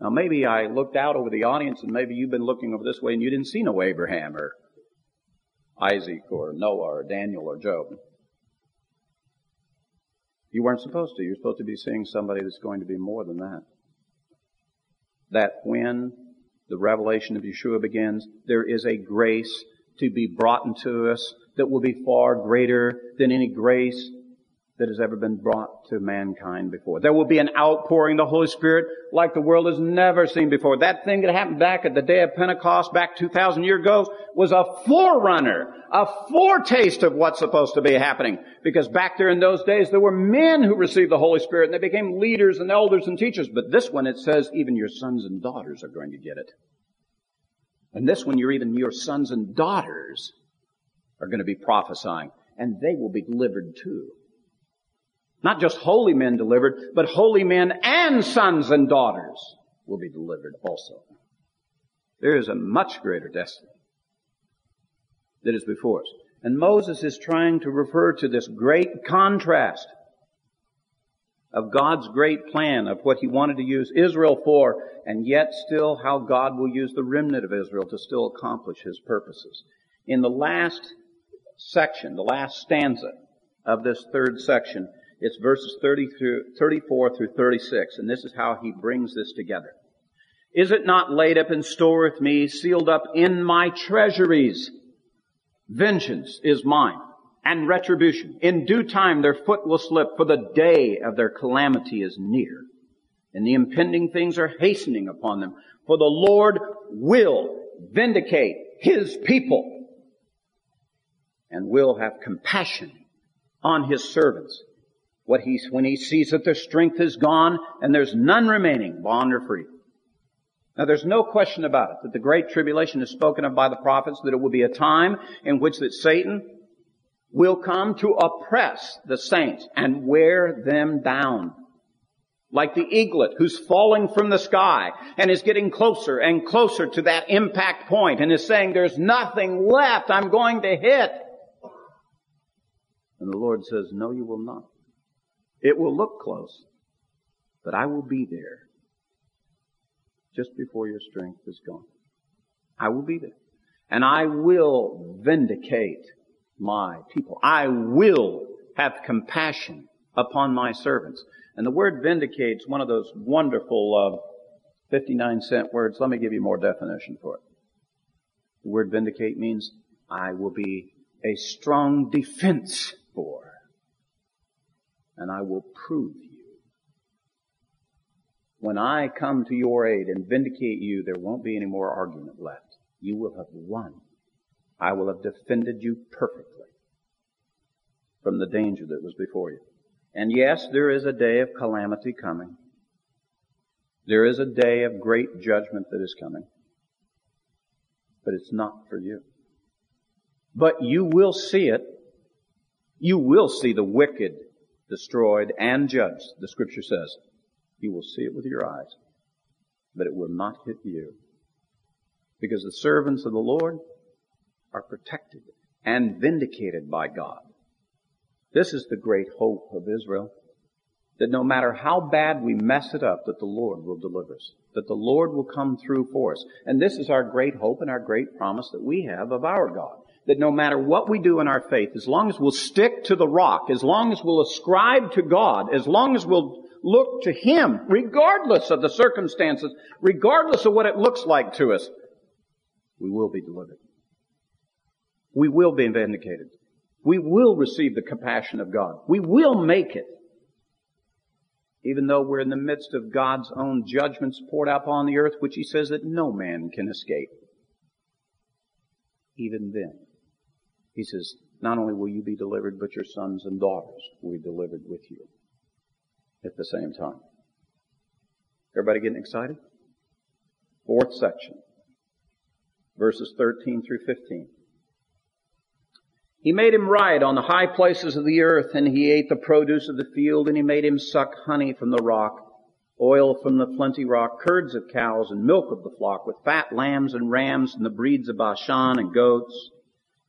Now maybe I looked out over the audience and maybe you've been looking over this way and you didn't see no Abraham or Isaac or Noah or Daniel or Job. You weren't supposed to. You're supposed to be seeing somebody that's going to be more than that. That when the revelation of Yeshua begins, there is a grace to be brought into us that will be far greater than any grace that has ever been brought to mankind before. There will be an outpouring of the Holy Spirit like the world has never seen before. That thing that happened back at the day of Pentecost back 2,000 years ago was a forerunner, a foretaste of what's supposed to be happening. Because back there in those days, there were men who received the Holy Spirit and they became leaders and elders and teachers. But this one, it says even your sons and daughters are going to get it. And this one, you're even your sons and daughters are going to be prophesying and they will be delivered too. Not just holy men delivered, but holy men and sons and daughters will be delivered also. There is a much greater destiny that is before us. And Moses is trying to refer to this great contrast of God's great plan of what He wanted to use Israel for, and yet still how God will use the remnant of Israel to still accomplish His purposes. In the last section, the last stanza of this third section, it's verses 30 through, 34 through 36, and this is how he brings this together. Is it not laid up in store with me, sealed up in my treasuries? Vengeance is mine, and retribution. In due time their foot will slip, for the day of their calamity is near, and the impending things are hastening upon them. For the Lord will vindicate his people, and will have compassion on his servants what he, when he sees that their strength is gone and there's none remaining, bond or free. Now there's no question about it that the great tribulation is spoken of by the prophets, that it will be a time in which that Satan will come to oppress the saints and wear them down. Like the eaglet who's falling from the sky and is getting closer and closer to that impact point and is saying, there's nothing left, I'm going to hit. And the Lord says, no, you will not. It will look close, but I will be there just before your strength is gone. I will be there. And I will vindicate my people. I will have compassion upon my servants. And the word vindicates one of those wonderful uh, 59 cent words. Let me give you more definition for it. The word vindicate means I will be a strong defense for and I will prove you. When I come to your aid and vindicate you, there won't be any more argument left. You will have won. I will have defended you perfectly from the danger that was before you. And yes, there is a day of calamity coming. There is a day of great judgment that is coming. But it's not for you. But you will see it. You will see the wicked destroyed, and judged, the scripture says. You will see it with your eyes, but it will not hit you. Because the servants of the Lord are protected and vindicated by God. This is the great hope of Israel. That no matter how bad we mess it up, that the Lord will deliver us. That the Lord will come through for us. And this is our great hope and our great promise that we have of our God that no matter what we do in our faith, as long as we'll stick to the rock, as long as we'll ascribe to God, as long as we'll look to Him, regardless of the circumstances, regardless of what it looks like to us, we will be delivered. We will be vindicated. We will receive the compassion of God. We will make it. Even though we're in the midst of God's own judgments poured out upon the earth, which He says that no man can escape. Even then, he says, not only will you be delivered, but your sons and daughters will be delivered with you at the same time. Everybody getting excited? Fourth section, verses 13 through 15. He made him ride on the high places of the earth, and he ate the produce of the field, and he made him suck honey from the rock, oil from the flinty rock, curds of cows, and milk of the flock, with fat lambs and rams, and the breeds of Bashan and goats.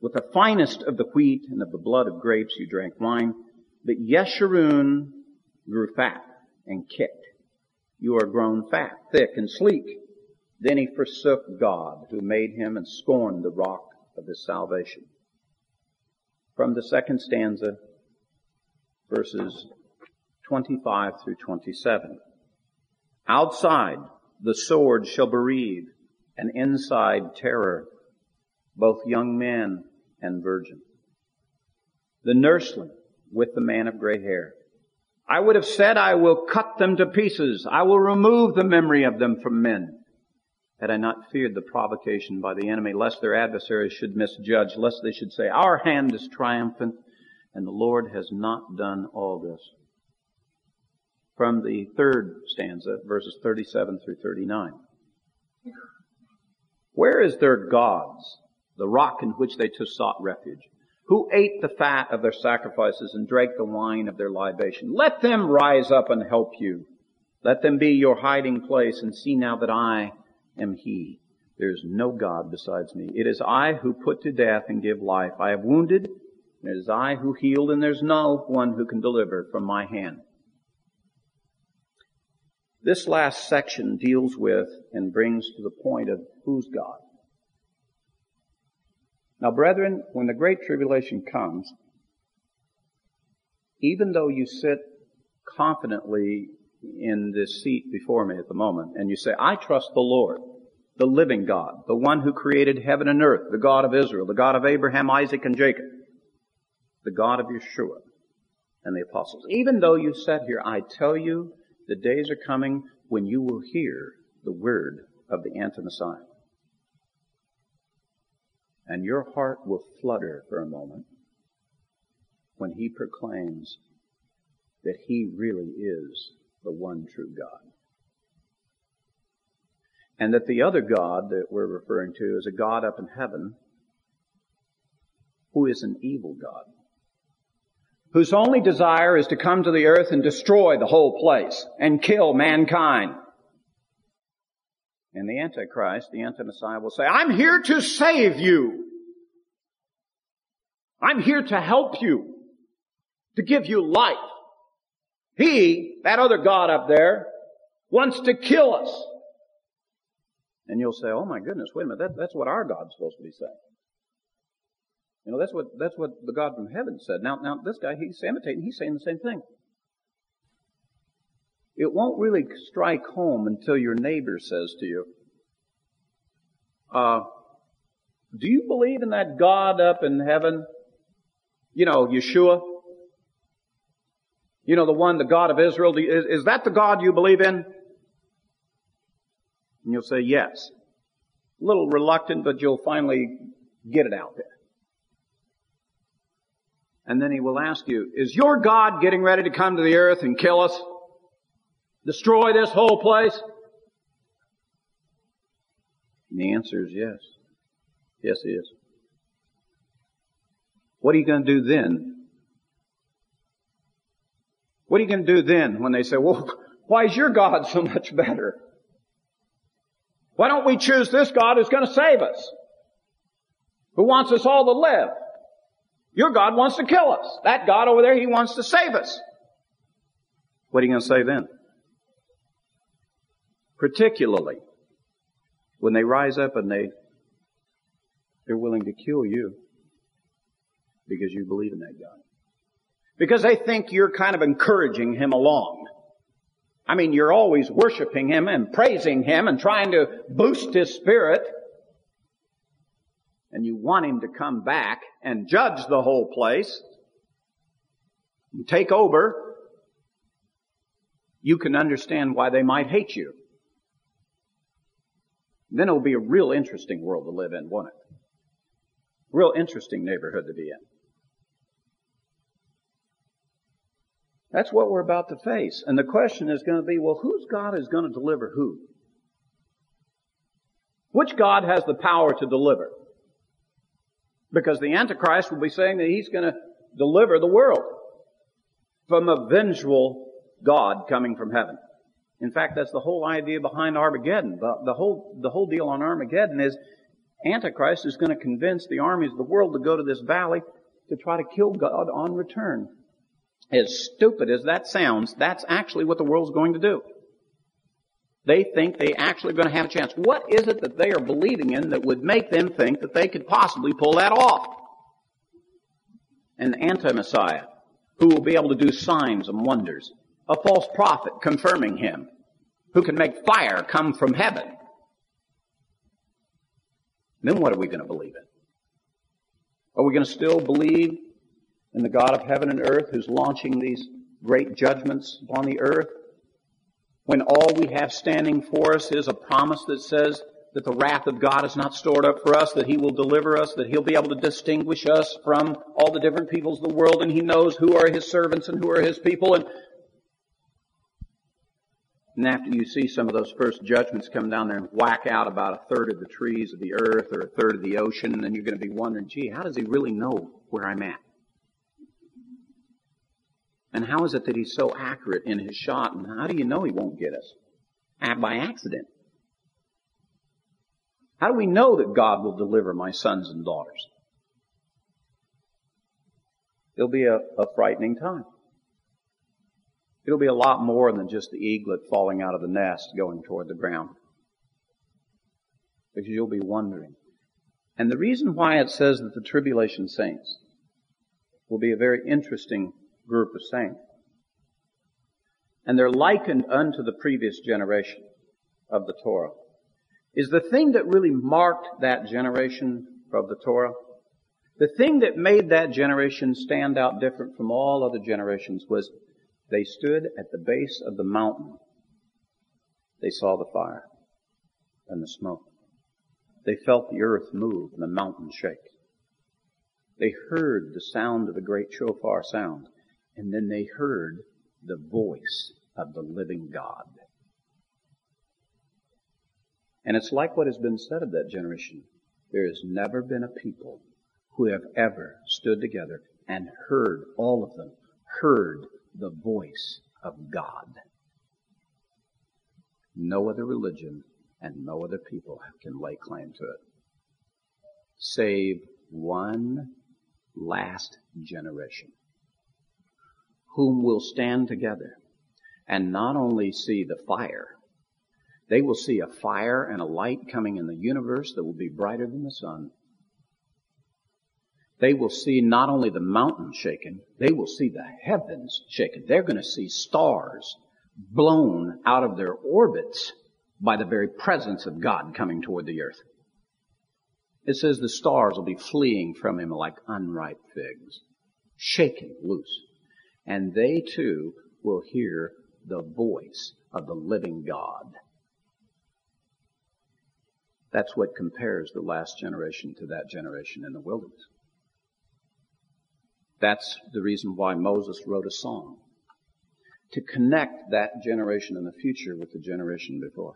With the finest of the wheat and of the blood of grapes you drank wine. But Yeshurun grew fat and kicked. You are grown fat, thick, and sleek. Then he forsook God who made him and scorned the rock of his salvation. From the second stanza, verses 25 through 27. Outside the sword shall bereave, and inside terror, both young men and virgin. The nursling with the man of gray hair. I would have said, I will cut them to pieces. I will remove the memory of them from men. Had I not feared the provocation by the enemy, lest their adversaries should misjudge, lest they should say, our hand is triumphant, and the Lord has not done all this. From the third stanza, verses 37 through 39. Where is their gods the rock in which they sought refuge, who ate the fat of their sacrifices and drank the wine of their libation. Let them rise up and help you. Let them be your hiding place and see now that I am He. There is no God besides me. It is I who put to death and give life. I have wounded, and it is I who healed, and there's no one who can deliver from my hand. This last section deals with and brings to the point of who's God. Now brethren, when the Great Tribulation comes, even though you sit confidently in this seat before me at the moment and you say, I trust the Lord, the living God, the one who created heaven and earth, the God of Israel, the God of Abraham, Isaac, and Jacob, the God of Yeshua and the apostles. Even though you sat here, I tell you, the days are coming when you will hear the word of the anti-Messiah. And your heart will flutter for a moment when he proclaims that he really is the one true God. And that the other God that we're referring to is a God up in heaven who is an evil God. Whose only desire is to come to the earth and destroy the whole place and kill mankind. And the Antichrist, the Anti-Messiah will say, I'm here to save you. I'm here to help you. To give you life. He, that other God up there, wants to kill us. And you'll say, oh my goodness, wait a minute, that, that's what our God's supposed to be saying. You know, that's what, that's what the God from heaven said. Now, now this guy, he's imitating, he's saying the same thing. It won't really strike home until your neighbor says to you, uh, do you believe in that God up in heaven? You know, Yeshua? You know, the one, the God of Israel. Is, is that the God you believe in? And you'll say yes. A little reluctant, but you'll finally get it out there. And then he will ask you, is your God getting ready to come to the earth and kill us? Destroy this whole place? And the answer is yes. Yes, he is. What are you going to do then? What are you going to do then when they say, well, why is your God so much better? Why don't we choose this God who's going to save us? Who wants us all to live? Your God wants to kill us. That God over there, He wants to save us. What are you going to say then? Particularly when they rise up and they, they're willing to kill you because you believe in that God. Because they think you're kind of encouraging Him along. I mean, you're always worshiping Him and praising Him and trying to boost His Spirit. And you want Him to come back and judge the whole place and take over. You can understand why they might hate you. Then it'll be a real interesting world to live in, won't it? Real interesting neighborhood to be in. That's what we're about to face. And the question is going to be, well, whose God is going to deliver who? Which God has the power to deliver? Because the Antichrist will be saying that he's going to deliver the world from a vengeful God coming from heaven. In fact, that's the whole idea behind Armageddon. The, whole, the whole deal on Armageddon is Antichrist is going to convince the armies of the world to go to this valley to try to kill God on return. As stupid as that sounds, that's actually what the world's going to do. They think they actually are going to have a chance. What is it that they are believing in that would make them think that they could possibly pull that off? An anti-Messiah who will be able to do signs and wonders. A false prophet confirming him who can make fire come from heaven. Then what are we going to believe in? Are we going to still believe in the God of heaven and earth who's launching these great judgments upon the earth? When all we have standing for us is a promise that says that the wrath of God is not stored up for us, that He will deliver us, that He'll be able to distinguish us from all the different peoples of the world, and He knows who are His servants and who are His people, and and after you see some of those first judgments come down there and whack out about a third of the trees of the earth or a third of the ocean, then you're going to be wondering, gee, how does he really know where I'm at? And how is it that he's so accurate in his shot? And how do you know he won't get us? By accident. How do we know that God will deliver my sons and daughters? It'll be a, a frightening time. It'll be a lot more than just the eaglet falling out of the nest going toward the ground. Because you'll be wondering. And the reason why it says that the tribulation saints will be a very interesting group of saints. And they're likened unto the previous generation of the Torah. Is the thing that really marked that generation of the Torah the thing that made that generation stand out different from all other generations was they stood at the base of the mountain. They saw the fire and the smoke. They felt the earth move and the mountain shake. They heard the sound of the great shofar sound, and then they heard the voice of the living God. And it's like what has been said of that generation. There has never been a people who have ever stood together and heard, all of them, heard the voice of God. No other religion and no other people can lay claim to it. Save one last generation whom will stand together and not only see the fire, they will see a fire and a light coming in the universe that will be brighter than the sun they will see not only the mountain shaken, they will see the heavens shaken. They're going to see stars blown out of their orbits by the very presence of God coming toward the earth. It says the stars will be fleeing from him like unripe figs, shaken loose. And they too will hear the voice of the living God. That's what compares the last generation to that generation in the wilderness. That's the reason why Moses wrote a song. To connect that generation in the future with the generation before.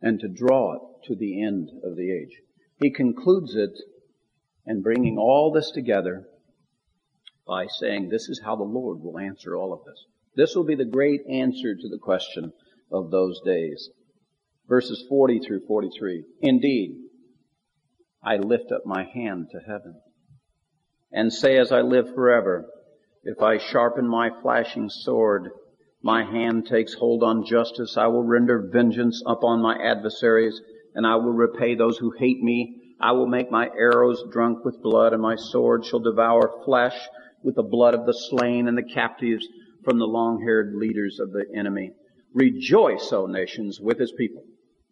And to draw it to the end of the age. He concludes it and bringing all this together by saying, this is how the Lord will answer all of this. This will be the great answer to the question of those days. Verses 40 through 43. Indeed, I lift up my hand to heaven and say as I live forever, if I sharpen my flashing sword, my hand takes hold on justice, I will render vengeance upon my adversaries, and I will repay those who hate me. I will make my arrows drunk with blood, and my sword shall devour flesh with the blood of the slain and the captives from the long-haired leaders of the enemy. Rejoice, O nations, with his people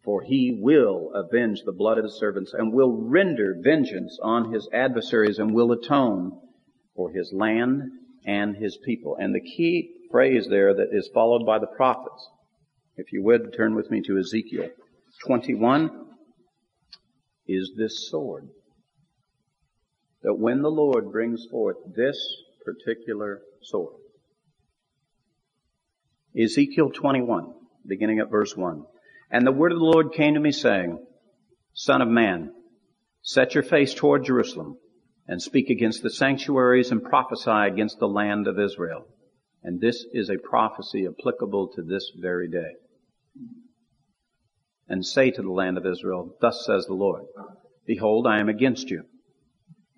for he will avenge the blood of his servants and will render vengeance on his adversaries and will atone for his land and his people. And the key phrase there that is followed by the prophets, if you would turn with me to Ezekiel 21, is this sword. That when the Lord brings forth this particular sword, Ezekiel 21, beginning at verse 1. And the word of the Lord came to me saying, Son of man, set your face toward Jerusalem and speak against the sanctuaries and prophesy against the land of Israel. And this is a prophecy applicable to this very day. And say to the land of Israel, Thus says the Lord, Behold, I am against you,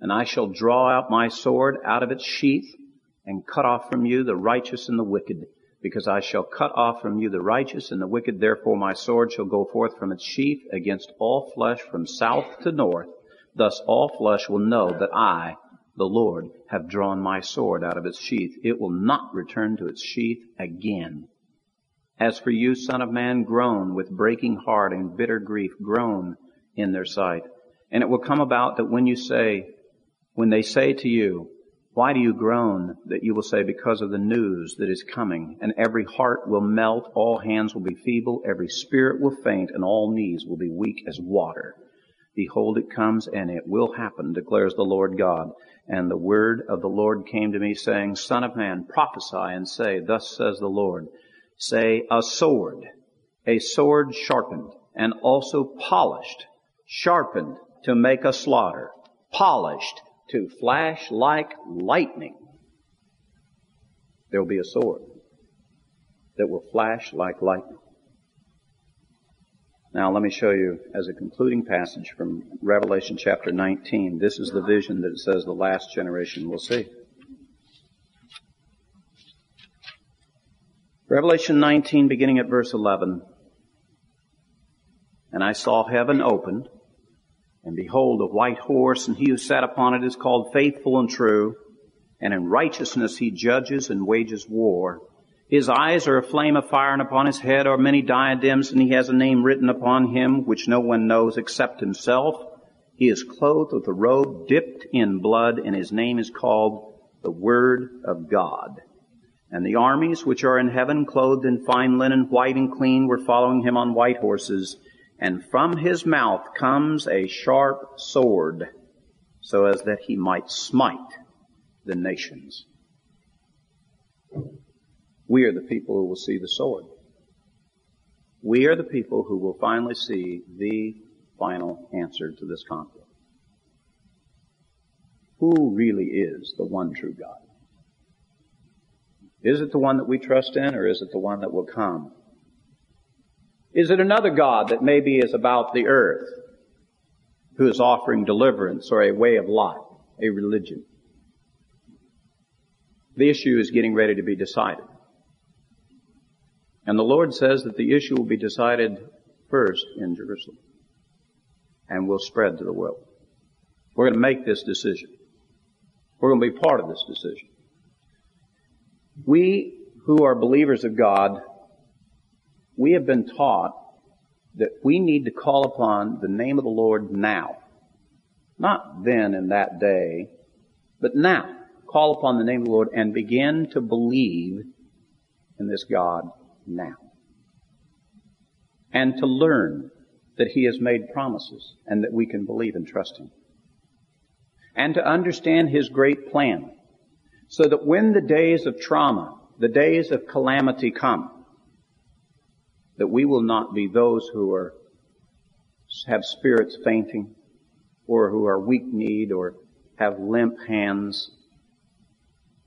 and I shall draw out my sword out of its sheath and cut off from you the righteous and the wicked because I shall cut off from you the righteous and the wicked. Therefore my sword shall go forth from its sheath against all flesh from south to north. Thus all flesh will know that I, the Lord, have drawn my sword out of its sheath. It will not return to its sheath again. As for you, son of man, groan with breaking heart and bitter grief, groan in their sight. And it will come about that when you say, when they say to you, why do you groan that you will say because of the news that is coming and every heart will melt, all hands will be feeble, every spirit will faint and all knees will be weak as water. Behold, it comes and it will happen, declares the Lord God. And the word of the Lord came to me saying, Son of man, prophesy and say, Thus says the Lord, say, a sword, a sword sharpened and also polished, sharpened to make a slaughter, polished to flash like lightning. There will be a sword that will flash like lightning. Now let me show you as a concluding passage from Revelation chapter 19. This is the vision that it says the last generation will see. Revelation 19, beginning at verse 11. And I saw heaven opened, and behold, a white horse, and he who sat upon it is called faithful and true, and in righteousness he judges and wages war. His eyes are a flame of fire, and upon his head are many diadems, and he has a name written upon him which no one knows except himself. He is clothed with a robe dipped in blood, and his name is called the Word of God. And the armies which are in heaven, clothed in fine linen, white and clean, were following him on white horses. And from his mouth comes a sharp sword, so as that he might smite the nations. We are the people who will see the sword. We are the people who will finally see the final answer to this conflict. Who really is the one true God? Is it the one that we trust in or is it the one that will come? Is it another God that maybe is about the earth who is offering deliverance or a way of life, a religion? The issue is getting ready to be decided. And the Lord says that the issue will be decided first in Jerusalem and will spread to the world. We're going to make this decision. We're going to be part of this decision. We who are believers of God, we have been taught that we need to call upon the name of the Lord now. Not then in that day, but now. Call upon the name of the Lord and begin to believe in this God now. And to learn that He has made promises and that we can believe and trust Him. And to understand His great plan so that when the days of trauma, the days of calamity come, that we will not be those who are, have spirits fainting, or who are weak-kneed, or have limp hands,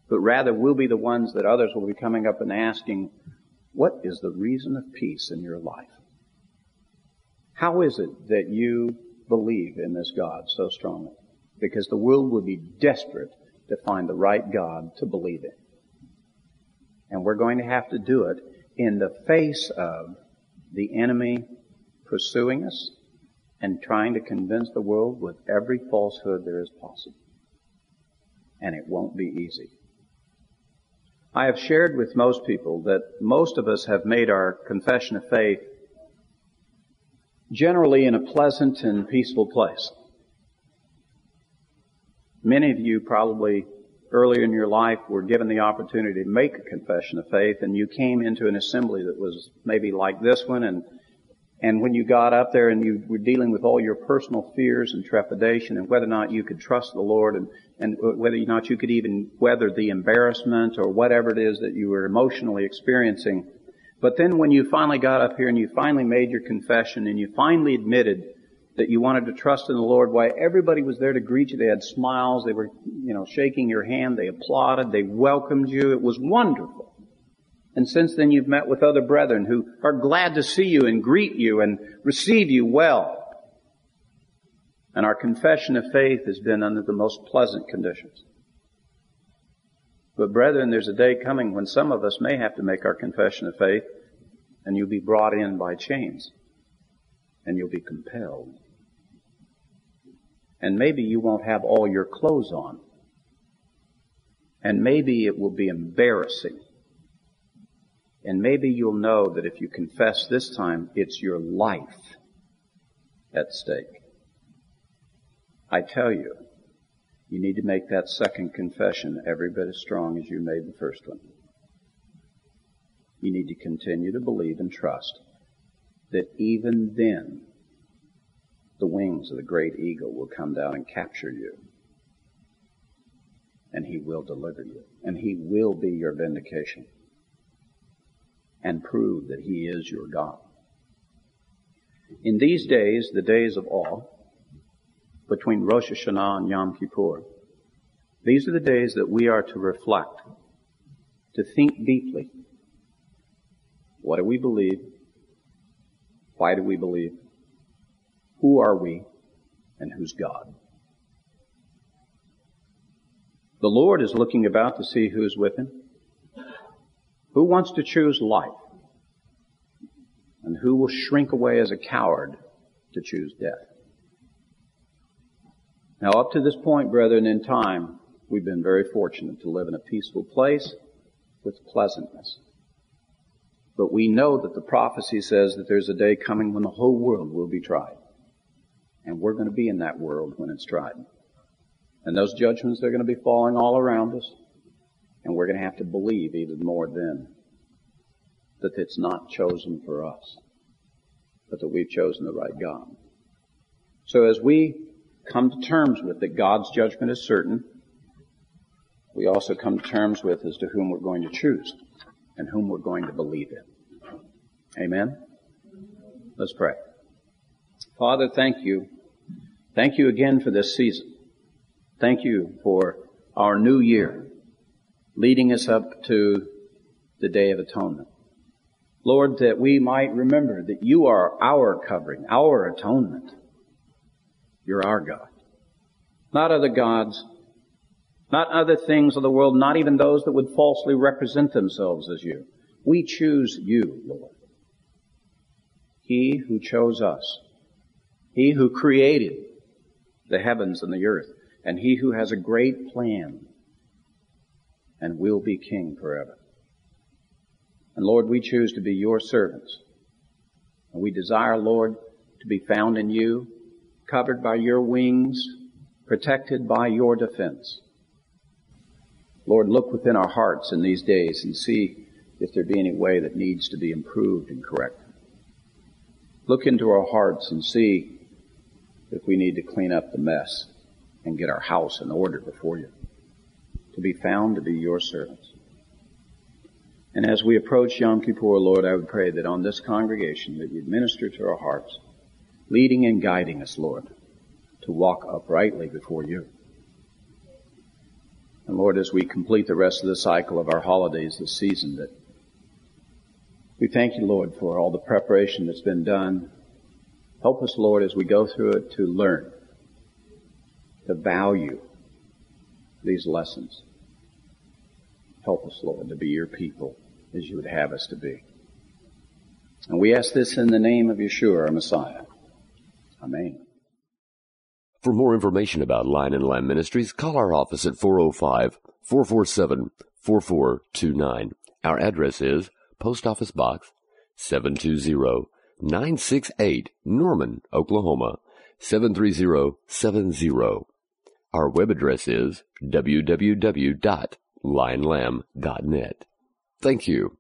but rather we'll be the ones that others will be coming up and asking, what is the reason of peace in your life? How is it that you believe in this God so strongly? Because the world would be desperate to find the right God to believe in. And we're going to have to do it in the face of the enemy pursuing us and trying to convince the world with every falsehood there is possible. And it won't be easy. I have shared with most people that most of us have made our confession of faith generally in a pleasant and peaceful place. Many of you probably earlier in your life were given the opportunity to make a confession of faith and you came into an assembly that was maybe like this one and and when you got up there and you were dealing with all your personal fears and trepidation and whether or not you could trust the Lord and, and whether or not you could even weather the embarrassment or whatever it is that you were emotionally experiencing. But then when you finally got up here and you finally made your confession and you finally admitted that you wanted to trust in the Lord, why everybody was there to greet you. They had smiles. They were, you know, shaking your hand. They applauded. They welcomed you. It was wonderful. And since then you've met with other brethren who are glad to see you and greet you and receive you well. And our confession of faith has been under the most pleasant conditions. But brethren, there's a day coming when some of us may have to make our confession of faith and you'll be brought in by chains and you'll be compelled and maybe you won't have all your clothes on. And maybe it will be embarrassing. And maybe you'll know that if you confess this time, it's your life at stake. I tell you, you need to make that second confession every bit as strong as you made the first one. You need to continue to believe and trust that even then the wings of the great eagle will come down and capture you. And he will deliver you. And he will be your vindication. And prove that he is your God. In these days, the days of awe, between Rosh Hashanah and Yom Kippur, these are the days that we are to reflect, to think deeply. What do we believe? Why do we believe? Who are we and who's God? The Lord is looking about to see who's with him. Who wants to choose life? And who will shrink away as a coward to choose death? Now up to this point, brethren, in time, we've been very fortunate to live in a peaceful place with pleasantness. But we know that the prophecy says that there's a day coming when the whole world will be tried. And we're going to be in that world when it's tried. And those judgments are going to be falling all around us. And we're going to have to believe even more then that it's not chosen for us, but that we've chosen the right God. So as we come to terms with that God's judgment is certain, we also come to terms with as to whom we're going to choose and whom we're going to believe in. Amen? Let's pray. Father, thank you. Thank you again for this season. Thank you for our new year, leading us up to the Day of Atonement. Lord, that we might remember that you are our covering, our atonement. You're our God. Not other gods, not other things of the world, not even those that would falsely represent themselves as you. We choose you, Lord. He who chose us. He who created the heavens and the earth. And he who has a great plan and will be king forever. And Lord, we choose to be your servants. And we desire, Lord, to be found in you, covered by your wings, protected by your defense. Lord, look within our hearts in these days and see if there be any way that needs to be improved and corrected. Look into our hearts and see if we need to clean up the mess and get our house in order before you. To be found to be your servants. And as we approach Yom Kippur, Lord, I would pray that on this congregation that you'd minister to our hearts, leading and guiding us, Lord, to walk uprightly before you. And Lord, as we complete the rest of the cycle of our holidays this season, that we thank you, Lord, for all the preparation that's been done. Help us, Lord, as we go through it to learn, to value these lessons. Help us, Lord, to be your people as you would have us to be. And we ask this in the name of Yeshua, our Messiah. Amen. For more information about Lion and Lamb Ministries, call our office at 405 447 4429. Our address is Post Office Box 720 968 Norman, Oklahoma 73070. Our web address is www.lionlamb.net. Thank you.